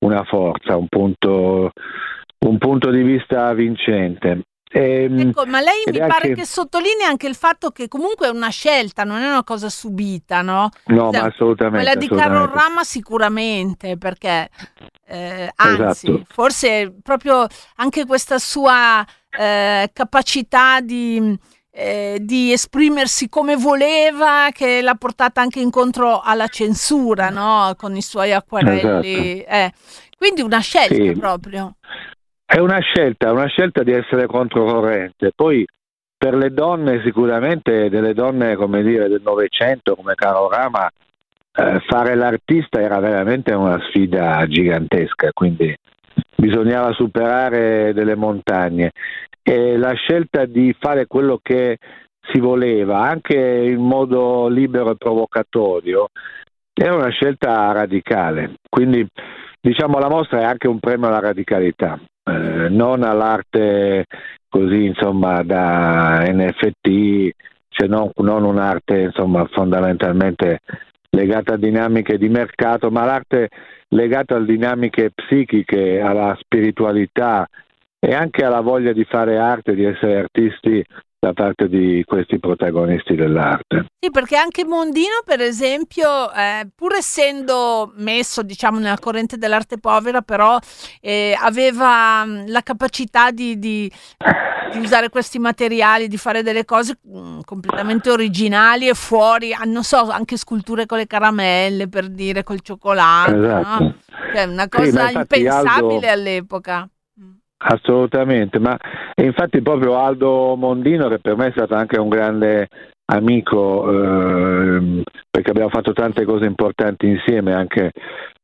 una forza, un punto un punto di vista vincente. E, ehm, ecco, ma lei mi pare anche... che sottolinea anche il fatto che comunque è una scelta, non è una cosa subita, no? No, cioè, ma assolutamente. Quella di Carol Rama sicuramente, perché eh, anzi, esatto. forse proprio anche questa sua eh, capacità di, eh, di, esprimersi come voleva, che l'ha portata anche incontro alla censura, no? Con i suoi acquarelli. Esatto. Eh, quindi una scelta sì. proprio. È una scelta, una scelta di essere controcorrente. Poi per le donne sicuramente, delle donne come dire del Novecento come Caro Rama, eh, fare l'artista era veramente una sfida gigantesca, quindi bisognava superare delle montagne e la scelta di fare quello che si voleva, anche in modo libero e provocatorio, era una scelta radicale. Quindi diciamo la mostra è anche un premio alla radicalità. Eh, non all'arte così insomma da NFT, se non, non un'arte insomma fondamentalmente legata a dinamiche di mercato, ma l'arte legata a dinamiche psichiche, alla spiritualità e anche alla voglia di fare arte, di essere artisti da parte di questi protagonisti dell'arte. Sì, perché anche Mondino, per esempio, eh, pur essendo messo, diciamo, nella corrente dell'arte povera, però eh, aveva mm, la capacità di, di, di, usare questi materiali, di fare delle cose mh, mm, completamente originali e fuori, ah, non so, anche sculture con le caramelle, per dire, col cioccolato, esatto. no? cioè, una cosa sì, impensabile Aldo... all'epoca. Assolutamente, ma infatti proprio Aldo Mondino, che per me è stato anche un grande amico, eh, perché abbiamo fatto tante cose importanti insieme, anche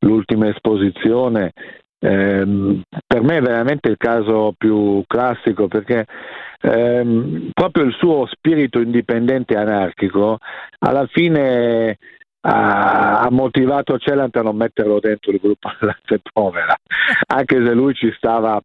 l'ultima esposizione, eh, per me è veramente il caso più classico perché ehm, proprio il suo spirito indipendente e anarchico alla fine ha, motivato Celant a non metterlo dentro il gruppo dell'arte povera, anche se lui ci stava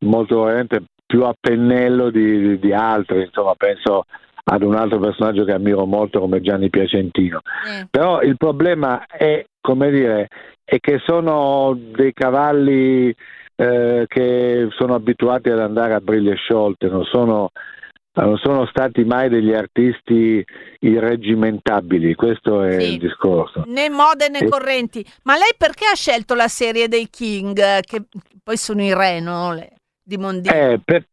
molto probabilmente più a pennello di, di, di, altri, insomma penso ad un altro personaggio che ammiro molto come Gianni Piacentino. Mm. Però il problema è, come dire, è che sono dei cavalli eh, che sono abituati ad andare a briglie sciolte, non sono, non sono stati mai degli artisti irreggimentabili, questo è sì. il discorso. Né mode né e... correnti. Ma lei perché ha scelto la serie dei King, che poi sono i re, no? Le di Mondino? Eh, per,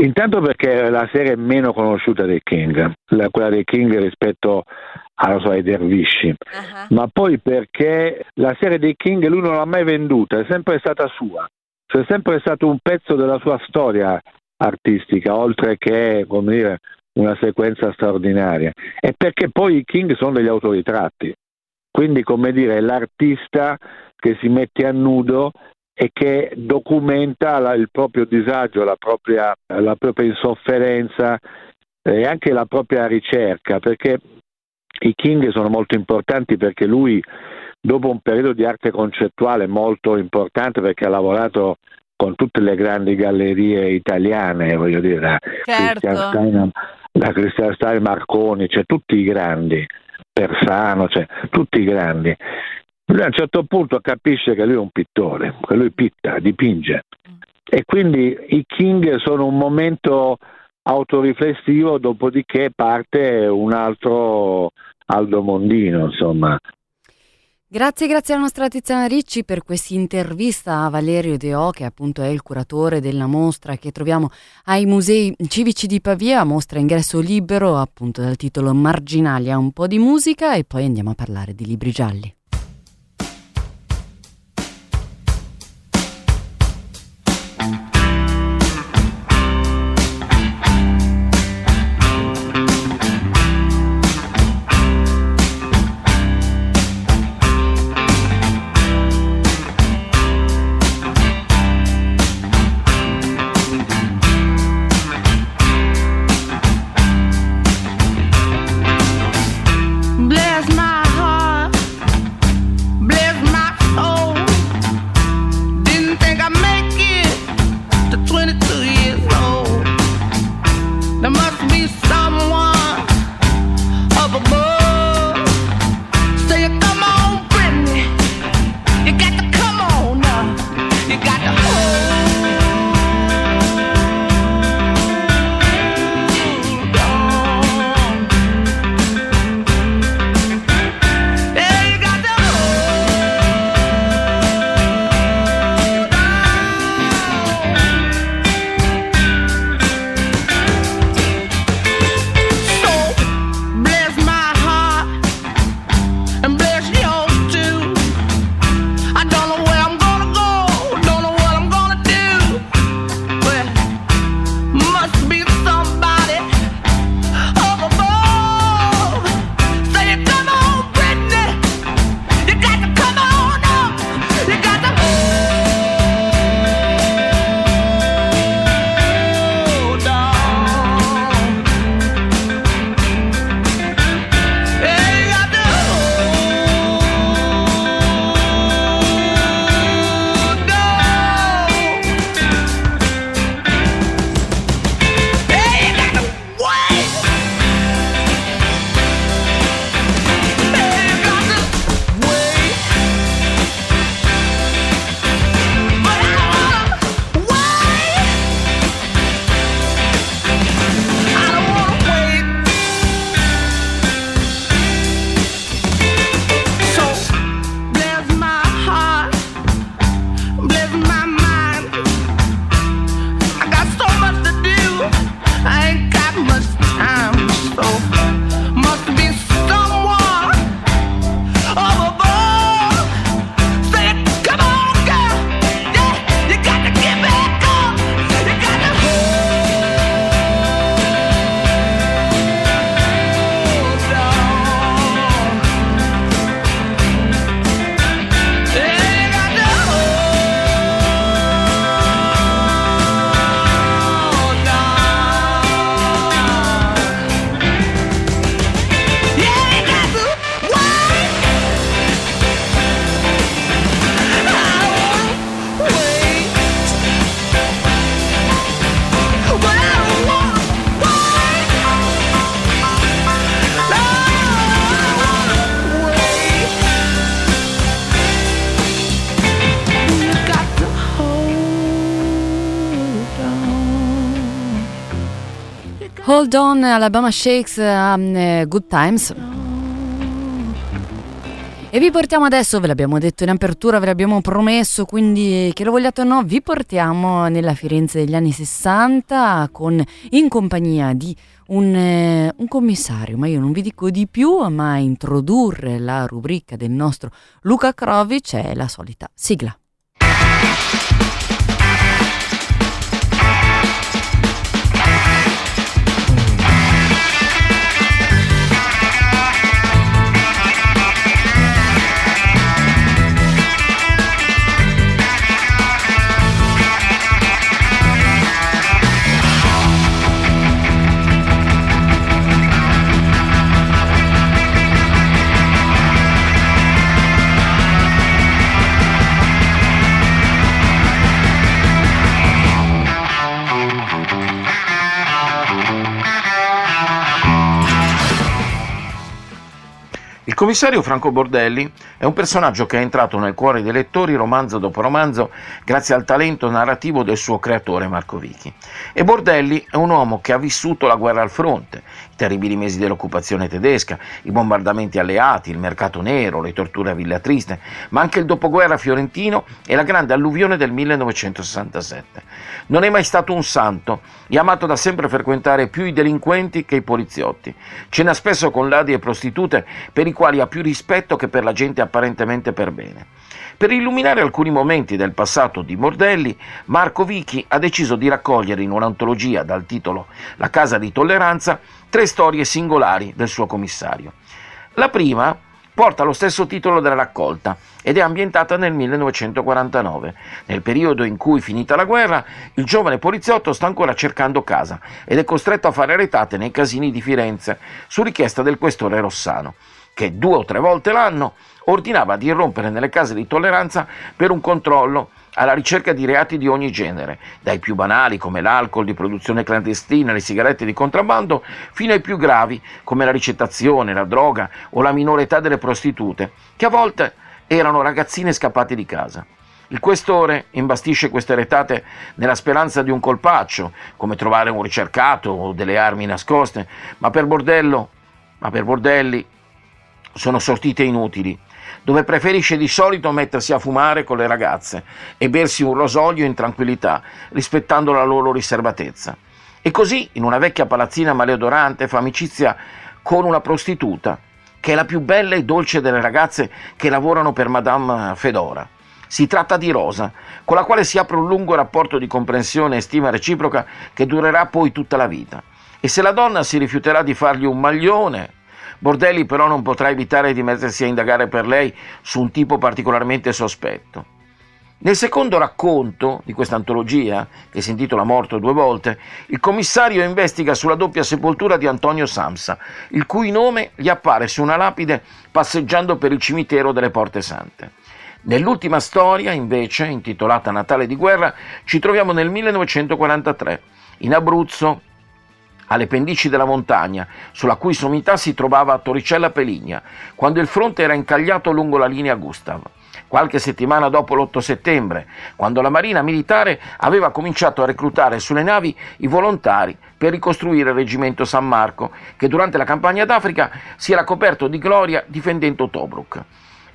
intanto perché la serie è meno conosciuta dei King, la, quella dei King rispetto alla sua ai Dervisci, uh-huh. ma poi perché la serie dei King lui non l'ha mai venduta, è sempre stata sua, cioè è sempre stato un pezzo della sua storia artistica, oltre che come dire, una sequenza straordinaria. E perché poi i King sono degli autoritratti, quindi come dire, l'artista che si mette a nudo e che documenta la, il proprio disagio, la propria, la propria insofferenza e anche la propria ricerca, perché i King sono molto importanti perché lui dopo un periodo di arte concettuale molto importante perché ha lavorato con tutte le grandi gallerie italiane, voglio dire, da certo. Christian Stein, da Christian Stein Marconi, cioè tutti i grandi, Persano, cioè tutti i grandi. Lui a un certo punto capisce che lui è un pittore, che lui pitta, dipinge. E quindi i King sono un momento autoriflessivo, dopodiché parte un altro Aldo Mondino, insomma. Grazie, grazie alla nostra Tiziana Ricci per questa intervista a Valerio Deò, che appunto è il curatore della mostra che troviamo ai musei civici di Pavia, mostra ingresso libero appunto dal titolo Marginalia, un po' di musica e poi andiamo a parlare di libri gialli. Hold on, Alabama Shakes, um, Good Times. E vi portiamo adesso, ve l'abbiamo detto in apertura, ve l'abbiamo promesso, quindi che lo vogliate o no, vi portiamo nella Firenze degli anni 60 con, in compagnia di un, eh, un, commissario, ma io non vi dico di più, ma introdurre la rubrica del nostro Luca Crovic è la solita sigla. Commissario Franco Bordelli è un personaggio che è entrato nel cuore dei lettori romanzo dopo romanzo grazie al talento narrativo del suo creatore Marco Vichi. E Bordelli è un uomo che ha vissuto la guerra al fronte, terribili mesi dell'occupazione tedesca, i bombardamenti alleati, il mercato nero, le torture a Villa Triste, ma anche il dopoguerra fiorentino e la grande alluvione del 1967. Non è mai stato un santo e amato da sempre frequentare più i delinquenti che i poliziotti. Cena spesso con ladri e prostitute per i quali ha più rispetto che per la gente apparentemente per bene. Per illuminare alcuni momenti del passato di Mordelli, Marco Vichi ha deciso di raccogliere in un'antologia dal titolo La casa di tolleranza tre storie singolari del suo commissario. La prima porta lo stesso titolo della raccolta ed è ambientata nel 1949, nel periodo in cui, finita la guerra, il giovane poliziotto sta ancora cercando casa ed è costretto a fare retate nei casini di Firenze su richiesta del questore Rossano, che due o tre volte l'anno ordinava di irrompere nelle case di tolleranza per un controllo alla ricerca di reati di ogni genere, dai più banali come l'alcol di produzione clandestina, le sigarette di contrabbando, fino ai più gravi come la ricettazione, la droga o la minore età delle prostitute, che a volte erano ragazzine scappate di casa. Il questore imbastisce queste retate nella speranza di un colpaccio, come trovare un ricercato o delle armi nascoste, ma per bordello, ma per bordelli sono sortite inutili dove preferisce di solito mettersi a fumare con le ragazze e bersi un rosolio in tranquillità, rispettando la loro riservatezza. E così, in una vecchia palazzina maleodorante, fa amicizia con una prostituta, che è la più bella e dolce delle ragazze che lavorano per Madame Fedora. Si tratta di Rosa, con la quale si apre un lungo rapporto di comprensione e stima reciproca che durerà poi tutta la vita. E se la donna si rifiuterà di fargli un maglione, Bordelli però non potrà evitare di mettersi a indagare per lei su un tipo particolarmente sospetto. Nel secondo racconto di questa antologia, che si intitola Morto due volte, il commissario investiga sulla doppia sepoltura di Antonio Samsa, il cui nome gli appare su una lapide passeggiando per il cimitero delle Porte Sante. Nell'ultima storia, invece, intitolata Natale di guerra, ci troviamo nel 1943, in Abruzzo, alle pendici della montagna, sulla cui sommità si trovava Torricella Peligna, quando il fronte era incagliato lungo la linea Gustav. Qualche settimana dopo l'8 settembre, quando la Marina Militare aveva cominciato a reclutare sulle navi i volontari per ricostruire il reggimento San Marco, che durante la campagna d'Africa si era coperto di gloria difendendo Tobruk.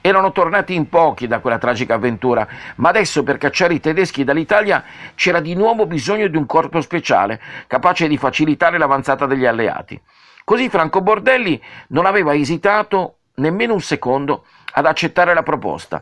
Erano tornati in pochi da quella tragica avventura, ma adesso per cacciare i tedeschi dall'Italia c'era di nuovo bisogno di un corpo speciale, capace di facilitare l'avanzata degli alleati. Così Franco Bordelli non aveva esitato nemmeno un secondo ad accettare la proposta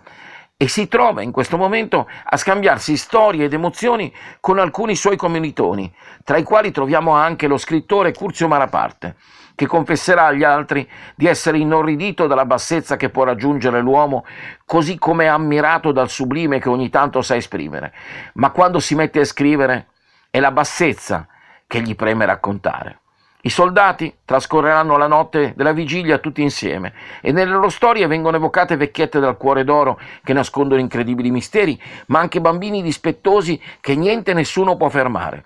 e si trova in questo momento a scambiarsi storie ed emozioni con alcuni suoi commilitoni, tra i quali troviamo anche lo scrittore Curzio Maraparte che confesserà agli altri di essere inorridito dalla bassezza che può raggiungere l'uomo, così come ammirato dal sublime che ogni tanto sa esprimere. Ma quando si mette a scrivere è la bassezza che gli preme raccontare. I soldati trascorreranno la notte della vigilia tutti insieme e nelle loro storie vengono evocate vecchiette dal cuore d'oro che nascondono incredibili misteri, ma anche bambini dispettosi che niente e nessuno può fermare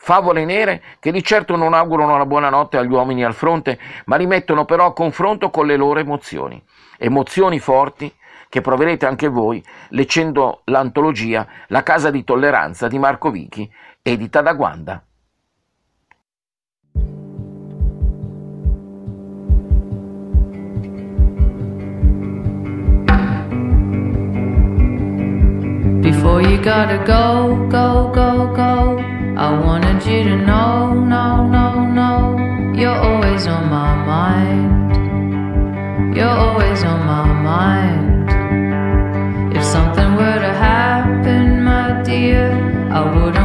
favole nere che di certo non augurano la buonanotte agli uomini al fronte, ma rimettono però a confronto con le loro emozioni. Emozioni forti che proverete anche voi leggendo l'antologia La casa di tolleranza di Marco Vichi, edita da Guanda. Before you gotta go, go, go, go. I wanted you to know, no, no, no. You're always on my mind. You're always on my mind. If something were to happen, my dear, I wouldn't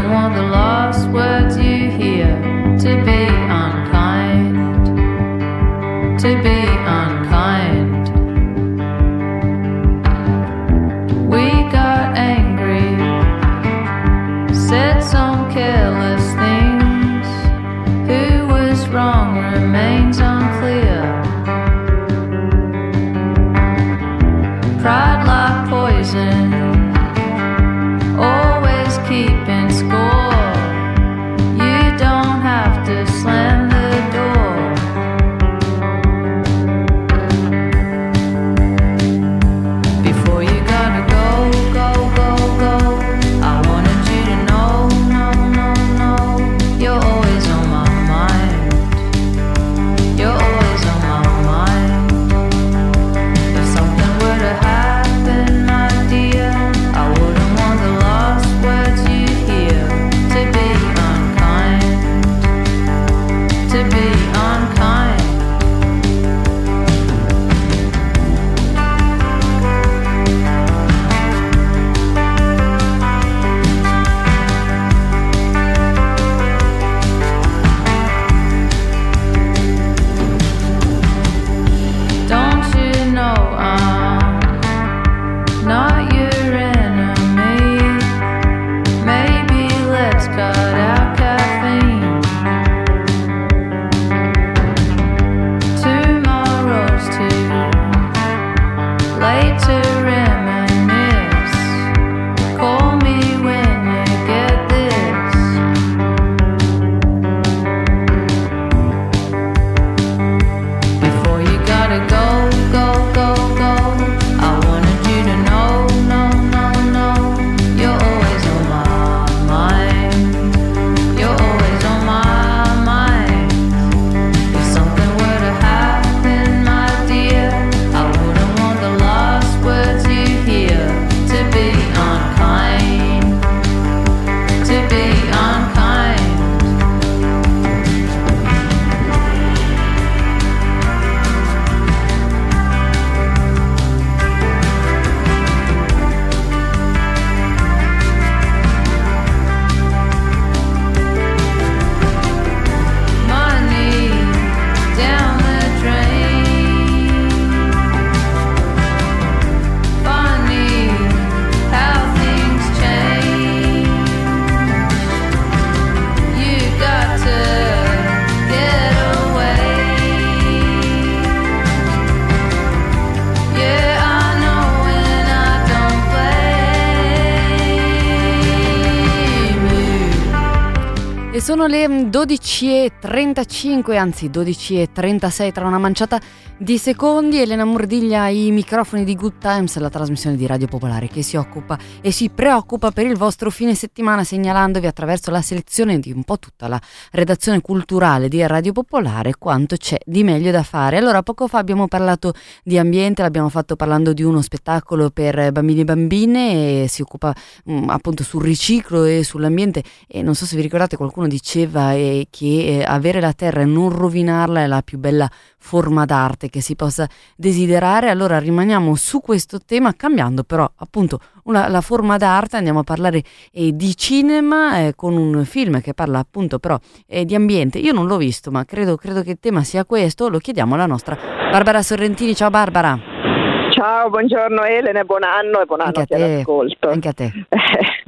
12.35, anzi 12.36 tra una manciata di secondi. Elena Mordiglia ai microfoni di Good Times, la trasmissione di Radio Popolare che si occupa e si preoccupa per il vostro fine settimana segnalandovi attraverso la selezione di un po' tutta la redazione culturale di Radio Popolare quanto c'è di meglio da fare. Allora, poco fa abbiamo parlato di ambiente, l'abbiamo fatto parlando di uno spettacolo per bambini e bambine e si occupa mh, mm, appunto sul riciclo e sull'ambiente e non so se vi ricordate qualcuno diceva eh, che eh, avere la terra e non rovinarla è la più bella forma d'arte che si possa desiderare, allora rimaniamo su questo tema cambiando però appunto una, la forma d'arte, andiamo a parlare eh, di cinema eh, con un film che parla appunto però eh, di ambiente. Io non l'ho visto ma credo, credo che il tema sia questo, lo chiediamo alla nostra Barbara Sorrentini. Ciao Barbara. Ciao, buongiorno Elena, buon anno e buon anno anche a te. All'ascolto. Anche a te.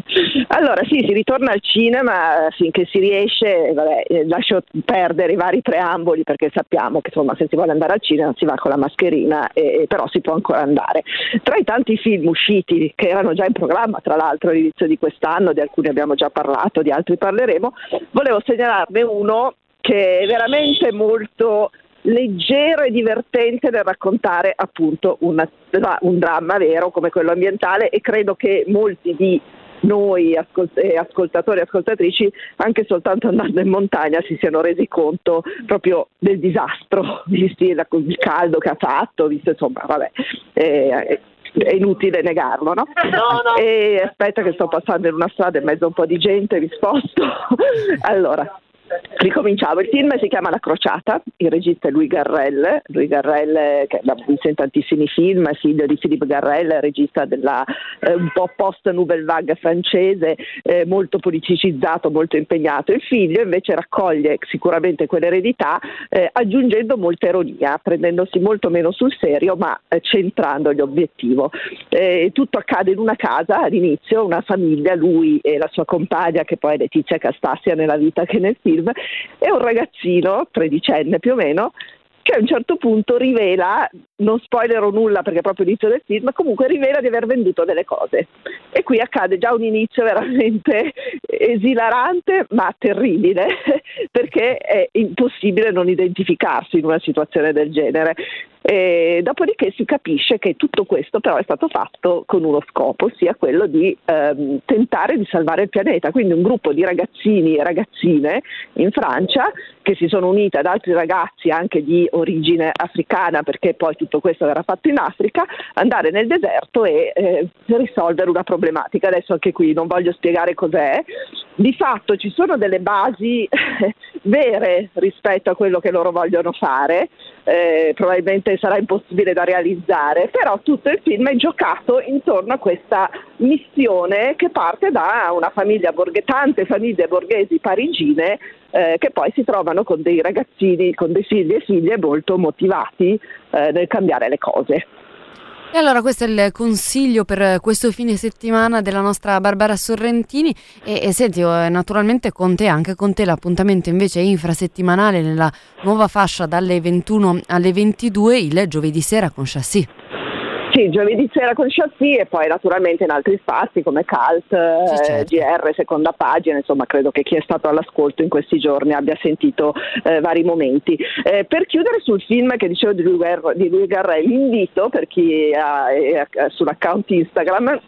Allora sì, si ritorna al cinema finché si riesce, vabbè, eh, lascio perdere i vari preamboli perché sappiamo che insomma se si vuole andare al cinema si va con la mascherina, e, però si può ancora andare. Tra i tanti film usciti che erano già in programma, tra l'altro all'inizio di quest'anno, di alcuni abbiamo già parlato, di altri parleremo, volevo segnalarne uno che è veramente molto leggero e divertente nel raccontare appunto una, un dramma vero come quello ambientale e credo che molti di noi ascoltatori e ascoltatrici anche soltanto andando in montagna si siano resi conto proprio del disastro, visti il caldo che ha fatto, visto insomma, vabbè. Eh, è inutile negarlo, no? no, no. E aspetta che sto passando in una strada in mezzo a un po' di gente, risposto. allora, Ricominciamo, il film si chiama La Crociata, il regista è Louis Garrel, Louis Garrel che visto in tantissimi film, è figlio di Philippe Garrel, regista della eh, un po' post nouvelle vague francese, eh, molto politicizzato, molto impegnato. Il figlio invece raccoglie sicuramente quell'eredità eh, aggiungendo molta ironia, prendendosi molto meno sul serio ma eh, centrando l'obiettivo. Eh, tutto accade in una casa all'inizio, una famiglia, lui e la sua compagna che poi è Letizia Castassia nella vita che nel film film, è un ragazzino, tredicenne più o meno, che a un certo punto rivela, non spoilerò nulla perché è proprio l'inizio del film, comunque rivela di aver venduto delle cose. E qui accade già un inizio veramente esilarante ma terribile, perché è impossibile non identificarsi in una situazione del genere. E dopodiché si capisce che tutto questo però è stato fatto con uno scopo, ossia quello di ehm, tentare di salvare il pianeta. Quindi un gruppo di ragazzini e ragazzine in Francia che si sono unite ad altri ragazzi anche di origine africana, perché poi tutto questo verrà fatto in Africa, andare nel deserto e eh, risolvere una problematica. Adesso anche qui non voglio spiegare cos'è. Di fatto ci sono delle basi vere rispetto a quello che loro vogliono fare, eh, probabilmente sarà impossibile da realizzare, però tutto il film è giocato intorno a questa missione che parte da una famiglia borghese, tante famiglie borghesi parigine eh, che poi si trovano con dei ragazzini, con dei figli e figlie molto motivati eh, nel cambiare le cose. E allora questo è il consiglio per questo fine settimana della nostra Barbara Sorrentini e, e senti eh, naturalmente con te, anche con te l'appuntamento invece è infrasettimanale nella nuova fascia dalle 21 alle 22 il giovedì sera con Chassis. Sì, giovedì sera con Chassis e poi naturalmente in altri spazi come Cult, sì, certo. eh, GR, seconda pagina, insomma credo che chi è stato all'ascolto in questi giorni abbia sentito eh, vari momenti. Eh, per chiudere sul film che dicevo di Louis, di Louis Garrel, l'invito per chi ha, è, è sull'account Instagram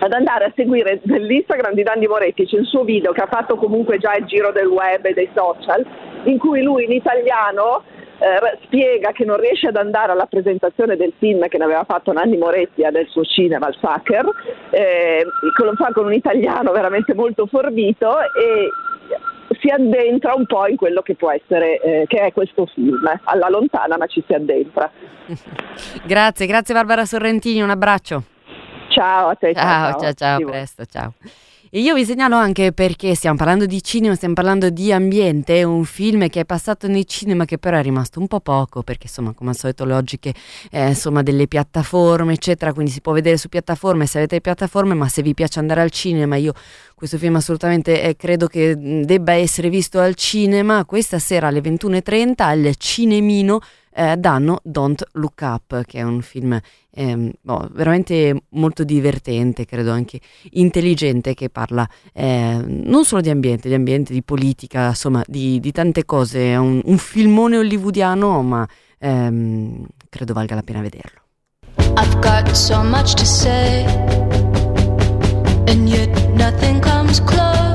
ad andare a seguire nell'Instagram di Dandy Moretti c'è il suo video che ha fatto comunque già il giro del web e dei social in cui lui in italiano eh, spiega che non riesce ad andare alla presentazione del film che ne aveva fatto Nanni Moretti del suo cinema, il Sacher, eh, lo fa con un italiano veramente molto forbito e si addentra un po' in quello che può essere, eh, che è questo film, alla lontana ma ci si addentra. grazie, grazie Barbara Sorrentini, un abbraccio. Ciao a te. Ciao, ciao, ciao, ciao presto, ciao. E io vi segnalo anche perché stiamo parlando di cinema, stiamo parlando di ambiente, un film che è passato nei cinema che però è rimasto un po' poco perché insomma come al solito logiche eh, insomma delle piattaforme eccetera, quindi si può vedere su piattaforme se avete piattaforme ma se vi piace andare al cinema io questo film assolutamente eh, credo che debba essere visto al cinema questa sera alle 21.30 al Cinemino eh, danno Don't Look Up, che è un film eh, boh, veramente molto divertente, credo anche intelligente, che parla eh, non solo di ambiente, di ambiente, di politica, insomma di, di tante cose. È un, un filmone hollywoodiano, ma ehm, credo valga la pena vederlo. I've got so much to say, and yet nothing comes close.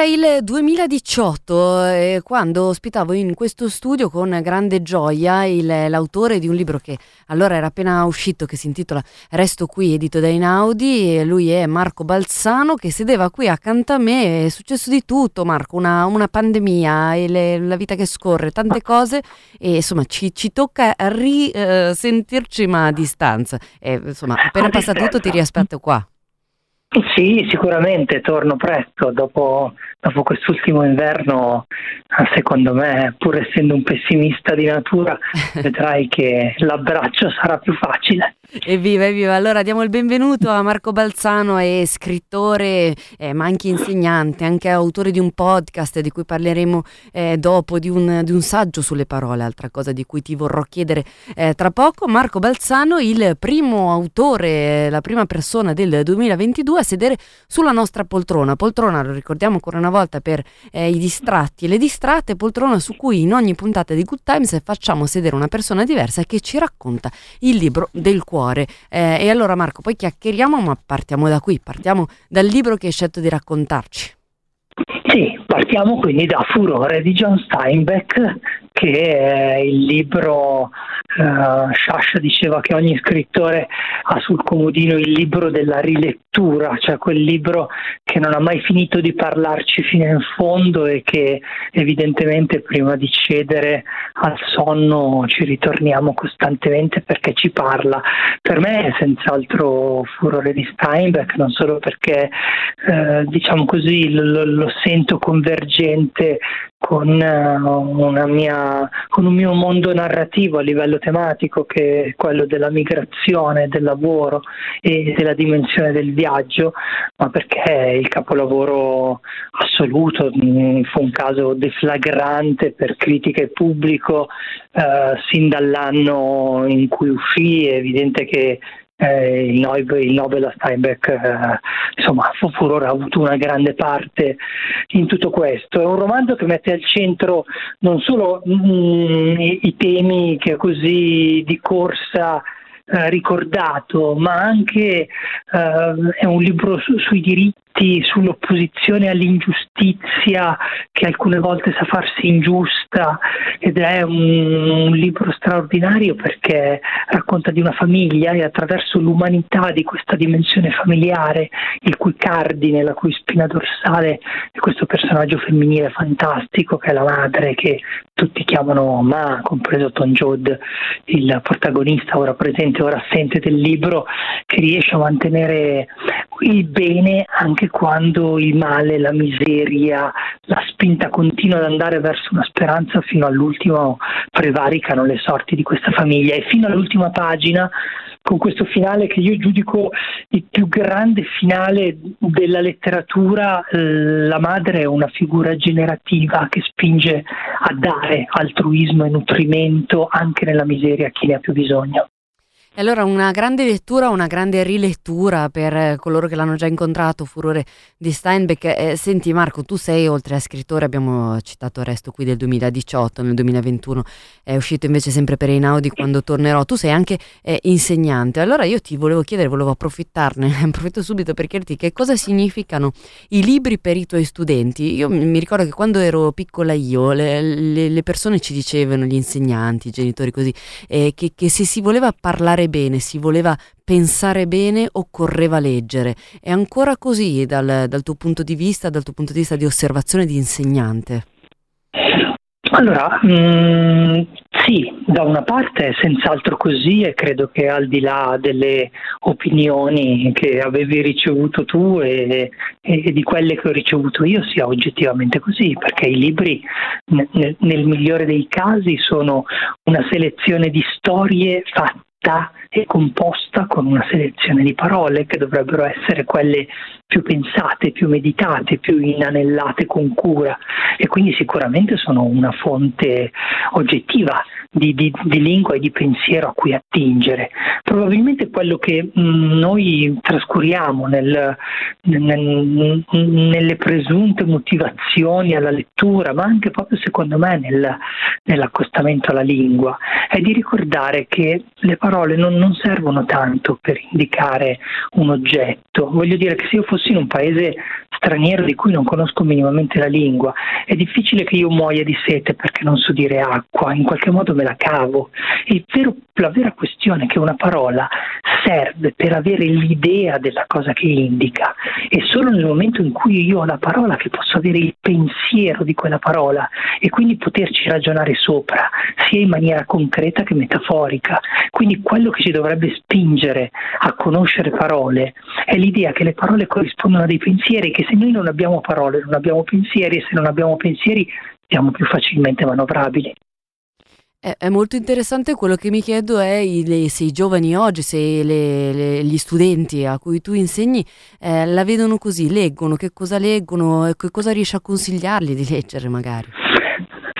Era il 2018 eh, quando ospitavo in questo studio con grande gioia il, l'autore di un libro che allora era appena uscito che si intitola Resto qui edito da Inaudi lui è Marco Balzano che sedeva qui accanto a me è successo di tutto Marco una, una pandemia le, la vita che scorre tante cose e insomma ci, ci tocca risentirci eh, ma a distanza. E, insomma appena passa tutto ti riaspetto qua sì, sicuramente torno presto dopo, dopo, quest'ultimo inverno, secondo me, pur essendo un pessimista di natura, vedrai che l'abbraccio sarà più facile. Evviva, evviva. Allora diamo il benvenuto a Marco Balzano, è scrittore, eh, ma anche insegnante, anche autore di un podcast di cui parleremo eh, dopo, di un, di un, saggio sulle parole, altra cosa di cui ti vorrò chiedere eh, tra poco. Marco Balzano, il primo autore, la prima persona del 2022 a sedere sulla nostra poltrona. Poltrona, lo ricordiamo ancora una volta per eh, i distratti e le distratte, poltrona su cui in ogni puntata di Good Times facciamo sedere una persona diversa che ci racconta il libro del cuore. Eh, e allora Marco, poi chiacchieriamo, ma partiamo da qui, partiamo dal libro che hai scelto di raccontarci. Sì, partiamo quindi da Furore di John Steinbeck, che è il libro Uh, Sciascia diceva che ogni scrittore ha sul comodino il libro della rilettura, cioè quel libro che non ha mai finito di parlarci fino in fondo e che evidentemente prima di cedere al sonno ci ritorniamo costantemente perché ci parla. Per me è senz'altro furore di Steinbeck, non solo perché eh, diciamo così lo, lo sento convergente con, uh, mia, con, un mio mondo narrativo a livello tematico che è quello della migrazione, del lavoro e della dimensione del viaggio, ma perché il capolavoro assoluto fu un caso deflagrante per critica e pubblico uh, sin dall'anno in cui uscì, è evidente che eh, il, Nobel, a Steinbeck eh, insomma furore ha avuto una grande parte in tutto questo. È un romanzo che mette al centro non solo mm, i, i, temi che così di corsa eh, ricordato ma anche eh, è un libro su, sui diritti sull'opposizione all'ingiustizia che alcune volte sa farsi ingiusta ed è un, un, libro straordinario perché racconta di una famiglia e attraverso l'umanità di questa dimensione familiare, il cui cardine, la cui spina dorsale è questo personaggio femminile fantastico che è la madre che tutti chiamano Ma, compreso Tom Joad, il protagonista ora presente, ora assente del libro, che riesce a mantenere il bene anche quando il male, la miseria, la spinta continua ad andare verso una speranza fino all'ultimo prevaricano le sorti di questa famiglia e fino all'ultima pagina con questo finale che io giudico il più grande finale della letteratura, la madre è una figura generativa che spinge a dare altruismo e nutrimento anche nella miseria a chi ne ha più bisogno. E allora una grande lettura, una grande rilettura per coloro che l'hanno già incontrato, Furore di Steinbeck. Eh, senti Marco, tu sei oltre a scrittore, abbiamo citato Resto qui del 2018, nel 2021 è uscito invece sempre per Einaudi quando tornerò, tu sei anche eh, insegnante. Allora io ti volevo chiedere, volevo approfittarne, approfitto subito per chiederti che cosa significano i libri per i tuoi studenti. Io mi ricordo che quando ero piccola io, le, le, le persone ci dicevano, gli insegnanti, i genitori così, eh, che, che se si voleva parlare fare bene, si voleva pensare bene, occorreva leggere. È ancora così dal, dal tuo punto di vista, dal tuo punto di vista di osservazione di insegnante? Allora, mh, mm, sì, da una parte è senz'altro così e credo che al di là delle opinioni che avevi ricevuto tu e, e di quelle che ho ricevuto io sia oggettivamente così, perché i libri nel, nel migliore dei casi sono una selezione di storie fatte è composta con una selezione di parole che dovrebbero essere quelle più pensate, più meditate, più inanellate con cura e quindi sicuramente sono una fonte oggettiva di, di, di lingua e di pensiero a cui attingere. Probabilmente quello che mm, noi trascuriamo nel, nel, nelle presunte motivazioni alla lettura, ma anche proprio secondo me nel, nell'accostamento alla lingua, è di ricordare che le parole non, non servono tanto per indicare un oggetto. Voglio dire che se io fossi in un paese straniero di cui non conosco minimamente la lingua, è difficile che io muoia di sete perché non so dire acqua, in qualche modo me la cavo. Vero, la vera questione è che una parola serve per avere l'idea della cosa che indica e solo nel momento in cui io ho la parola che posso avere il pensiero di quella parola e quindi poterci ragionare sopra, sia in maniera concreta che metaforica. Quindi quello che ci dovrebbe spingere a conoscere parole è l'idea che le parole corrispondono a dei pensieri, che se noi non abbiamo parole non abbiamo pensieri e se non abbiamo pensieri siamo più facilmente manovrabili. È, molto interessante quello che mi chiedo è se i giovani oggi, se le, le, gli studenti a cui tu insegni eh, la vedono così, leggono, che cosa leggono e che cosa riesci a consigliargli di leggere magari.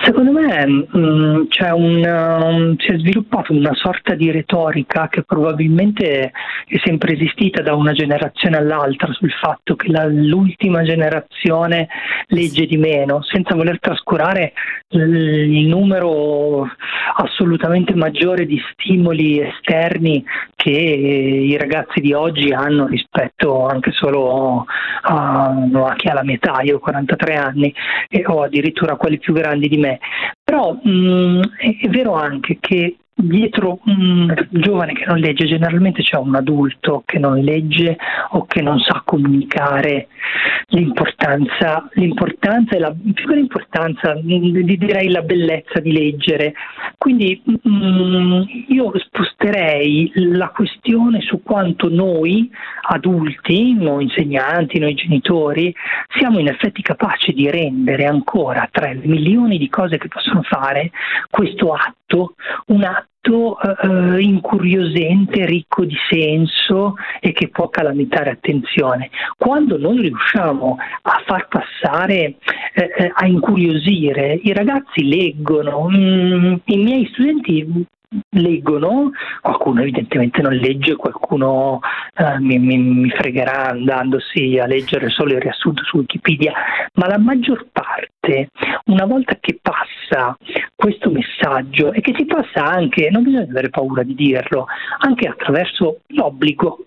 Secondo me mh, mm, un, um, si è sviluppata una sorta di retorica che probabilmente è sempre esistita da una generazione all'altra sul fatto che la, l'ultima generazione legge di meno, senza voler trascurare il numero assolutamente maggiore di stimoli esterni che i ragazzi di oggi hanno rispetto anche solo a, a chi ha la metà, io ho 43 anni e ho addirittura quelli più grandi di me. Però mh, è, è vero anche che dietro un giovane che non legge generalmente c'è un adulto che non legge o che non sa comunicare l'importanza, l'importanza la, più che l'importanza, direi la bellezza di leggere. Quindi mh, mm, io sposterei la questione su quanto noi adulti, noi insegnanti, noi genitori, siamo in effetti capaci di rendere ancora tra milioni di cose che possono fare questo atto un atto molto eh, incuriosente, ricco di senso e che può calamitare attenzione. Quando non riusciamo a far passare, eh, eh a incuriosire, i ragazzi leggono, mm, i miei studenti leggono, qualcuno evidentemente non legge, qualcuno eh, mi, mi, mi, fregherà andandosi a leggere solo il riassunto su Wikipedia, ma la maggior parte, una volta che passa questo messaggio e che si passa anche, non bisogna avere paura di dirlo, anche attraverso l'obbligo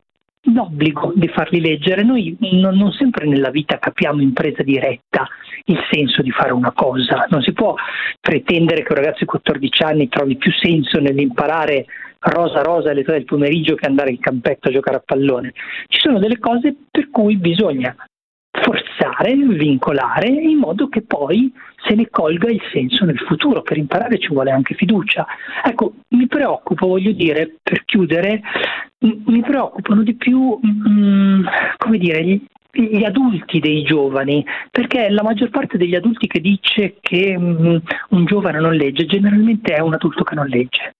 l'obbligo di farli leggere. Noi non, non, sempre nella vita capiamo in presa diretta il senso di fare una cosa. Non si può pretendere che un ragazzo di 14 anni trovi più senso nell'imparare rosa rosa all'età del pomeriggio che andare in campetto a giocare a pallone. Ci sono delle cose per cui bisogna forzare, vincolare, in modo che poi se ne colga il senso nel futuro. Per imparare ci vuole anche fiducia. Ecco, mi preoccupo, voglio dire, per chiudere, mi preoccupano di più, mm, come dire, gli, gli adulti dei giovani, perché la maggior parte degli adulti che dice che mm, un giovane non legge, generalmente è un adulto che non legge.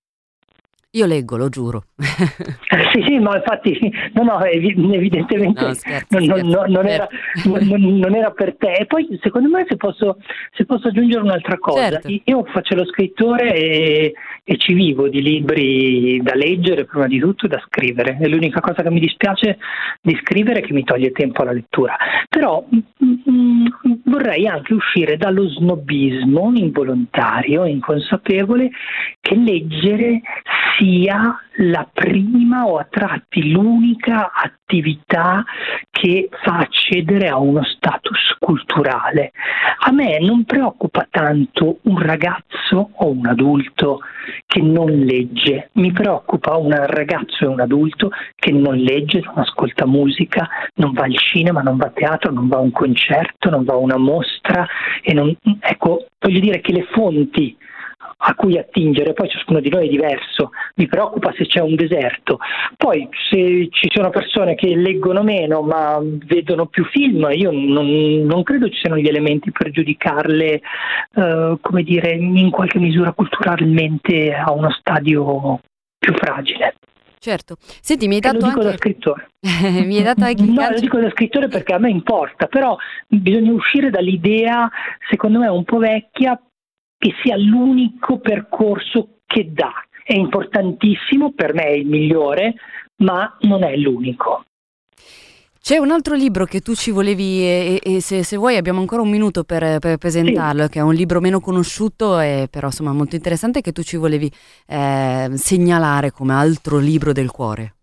Io leggo, lo giuro. Eh, sì, sì, ma infatti, no, no, evidentemente no, scherzo, non, scherzo, non, non, era, non, era, per te. E poi, secondo me, se posso, se posso aggiungere un'altra cosa, certo. io faccio lo scrittore e, e, ci vivo di libri da leggere, prima di tutto, e da scrivere. È l'unica cosa che mi dispiace di scrivere che mi toglie tempo alla lettura. Però mh, mm, mm, vorrei anche uscire dallo snobismo involontario, inconsapevole, che leggere sia la prima o a tratti l'unica attività che fa accedere a uno status culturale. A me non preoccupa tanto un ragazzo o un adulto che non legge, mi preoccupa un ragazzo e un adulto che non legge, non ascolta musica, non va al cinema, non va a teatro, non va a un concerto, non va a una mostra non, ecco, voglio dire che le fonti a cui attingere, poi ciascuno di noi è diverso, mi preoccupa se c'è un deserto, poi se ci sono persone che leggono meno ma vedono più film, io non, non credo ci siano gli elementi per giudicarle, eh, come dire, in qualche misura culturalmente a uno stadio più fragile. Certo, senti, mi hai dato lo dico anche... da scrittore. mi hai dato anche No, lo dico da scrittore perché a me importa, però bisogna uscire dall'idea, secondo me un po' vecchia, che sia l'unico percorso che dà. È importantissimo, per me è il migliore, ma non è l'unico. C'è un altro libro che tu ci volevi, e, e se, se, vuoi abbiamo ancora un minuto per, per presentarlo, sì. che è un libro meno conosciuto e però insomma molto interessante che tu ci volevi eh, segnalare come altro libro del cuore.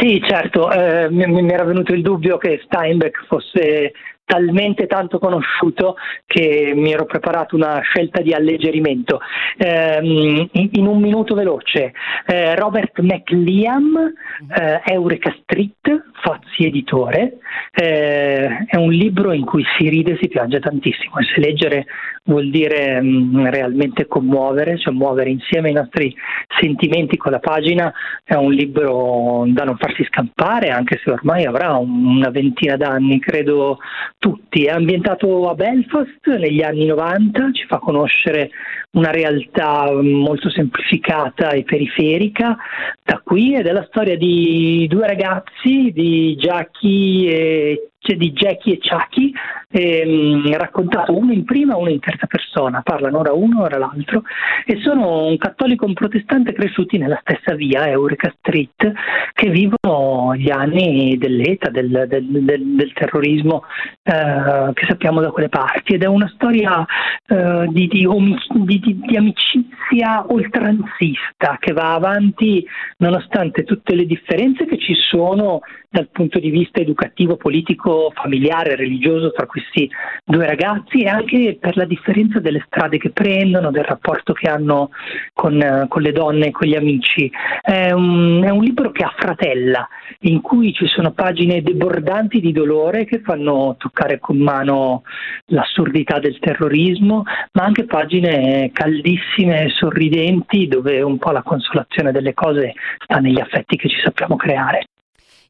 Sì, certo, eh, mi, mi, era venuto il dubbio che Steinbeck fosse talmente tanto conosciuto che mi ero preparato una scelta di alleggerimento. Eh, in, un minuto veloce, eh, Robert McLean, eh, Eureka Street, Fazzi Editore, eh, è un libro in cui si ride e si piange tantissimo e se leggere vuol dire mh, mm, realmente commuovere, cioè muovere insieme i nostri sentimenti con la pagina, è un libro da non farsi scampare anche se ormai avrà una ventina d'anni, credo tutti. È ambientato a Belfast negli anni 90, ci fa conoscere una realtà molto semplificata e periferica da qui ed è la storia di due ragazzi, di Jackie e di Jackie e Chucky, ehm, raccontato uno in prima e uno in terza persona, parlano ora uno, ora l'altro, e sono un cattolico e un protestante cresciuti nella stessa via, Eureka Street, che vivono gli anni dell'ETA, del, del, del, del terrorismo eh, che sappiamo da quelle parti, ed è una storia eh, di, di, di, di, amicizia oltranzista che va avanti nonostante tutte le differenze che ci sono dal punto di vista educativo, politico, familiare, religioso tra questi due ragazzi e anche per la differenza delle strade che prendono, del rapporto che hanno con, con le donne e con gli amici. È un, è un libro che affratella, in cui ci sono pagine debordanti di dolore che fanno toccare con mano l'assurdità del terrorismo, ma anche pagine caldissime e sorridenti dove un po' la consolazione delle cose sta negli affetti che ci sappiamo creare.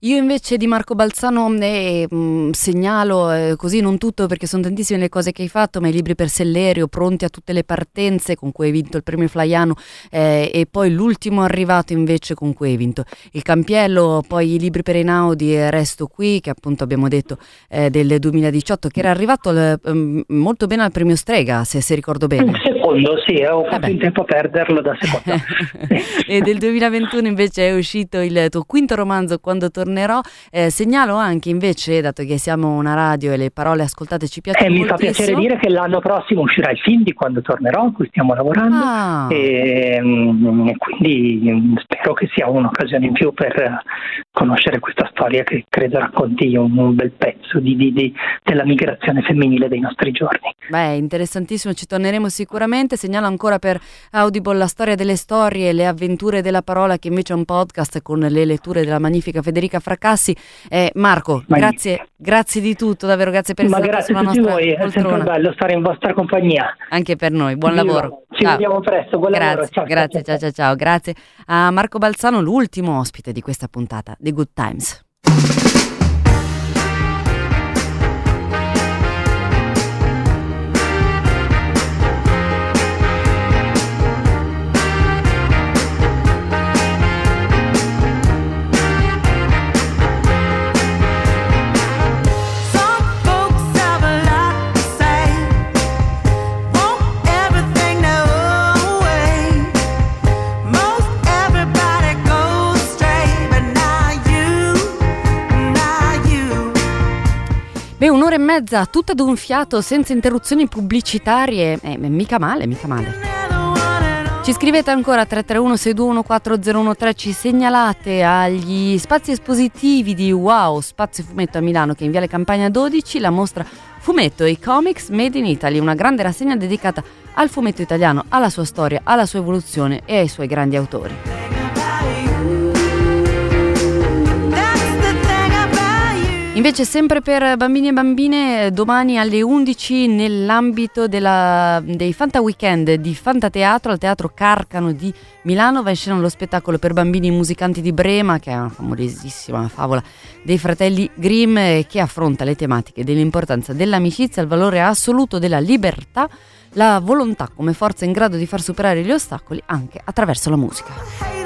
Io invece di Marco Balzano eh, mh, segnalo eh, così non tutto perché sono tantissime le cose che hai fatto, ma i libri per Sellerio, pronti a tutte le partenze con cui hai vinto il premio Flaiano eh, e poi l'ultimo arrivato invece con cui hai vinto il Campiello, poi i libri per Einaudi e Resto qui che appunto abbiamo detto eh, del 2018 che era arrivato al, um, molto bene al premio Strega se, se ricordo bene. Un secondo, sì, ho fatto in tempo a perderlo da secondo. e del 2021 invece è uscito il tuo quinto romanzo Quando tornerò tornerò. Eh, segnalo anche invece, dato che siamo una radio e le parole ascoltate ci piacciono eh, Mi fa piacere dire che l'anno prossimo uscirà il film di quando tornerò, in cui stiamo lavorando ah. e, mm, e, quindi mm, spero che sia un'occasione in più per conoscere questa storia che credo racconti un, un bel pezzo di, di, di, della migrazione femminile dei nostri giorni. Beh, interessantissimo, ci torneremo sicuramente. Segnalo ancora per Audible la storia delle storie, le avventure della parola, che invece è un podcast con le letture della magnifica Federica Fracassi. Eh, Marco, grazie, grazie di tutto, davvero grazie per essere stato sulla nostra voi, è sempre bello stare in vostra compagnia. Anche per noi, buon lavoro. Ci ciao. vediamo presto, buon grazie, lavoro. Ciao, grazie, ciao, ciao, ciao. Grazie a Marco Balzano, l'ultimo ospite di questa puntata di Good Times. Un'ora e mezza, tutta d'un fiato, senza interruzioni pubblicitarie. Eh, mica male, mica male. Ci scrivete ancora 331 6214013, ci segnalate agli spazi espositivi di Wow Spazio Fumetto a Milano che in Viale Campagna 12 la mostra Fumetto e comics Made in Italy, una grande rassegna dedicata al fumetto italiano, alla sua storia, alla sua evoluzione e ai suoi grandi autori. Invece sempre per bambini e bambine domani alle 11 nell'ambito della, dei Fanta Weekend di Fanta Teatro al Teatro Carcano di Milano va in scena lo spettacolo per bambini musicanti di Brema che è una famosissima favola dei fratelli Grimm che affronta le tematiche dell'importanza dell'amicizia, il valore assoluto della libertà, la volontà come forza in grado di far superare gli ostacoli anche attraverso la musica.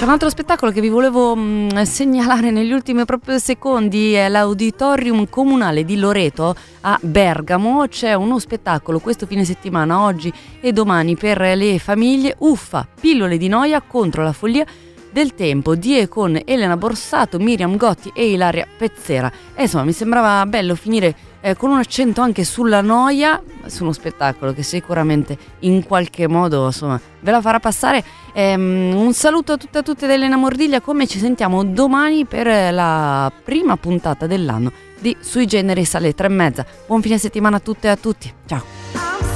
C'è un altro spettacolo che vi volevo mh, mm, segnalare negli ultimi proprio secondi, è l'Auditorium Comunale di Loreto a Bergamo. C'è uno spettacolo questo fine settimana, oggi e domani, per le famiglie. Uffa, pillole di noia contro la follia del tempo di e con Elena Borsato, Miriam Gotti e Ilaria Pezzera. E insomma, mi sembrava bello finire eh, con un accento anche sulla noia, su uno spettacolo che sicuramente in qualche modo insomma, ve la farà passare. Ehm, un saluto a tutte e a tutte da Mordiglia, come ci sentiamo domani per la prima puntata dell'anno di Sui Generis alle tre e mezza. Buon fine settimana a tutte e a tutti, ciao!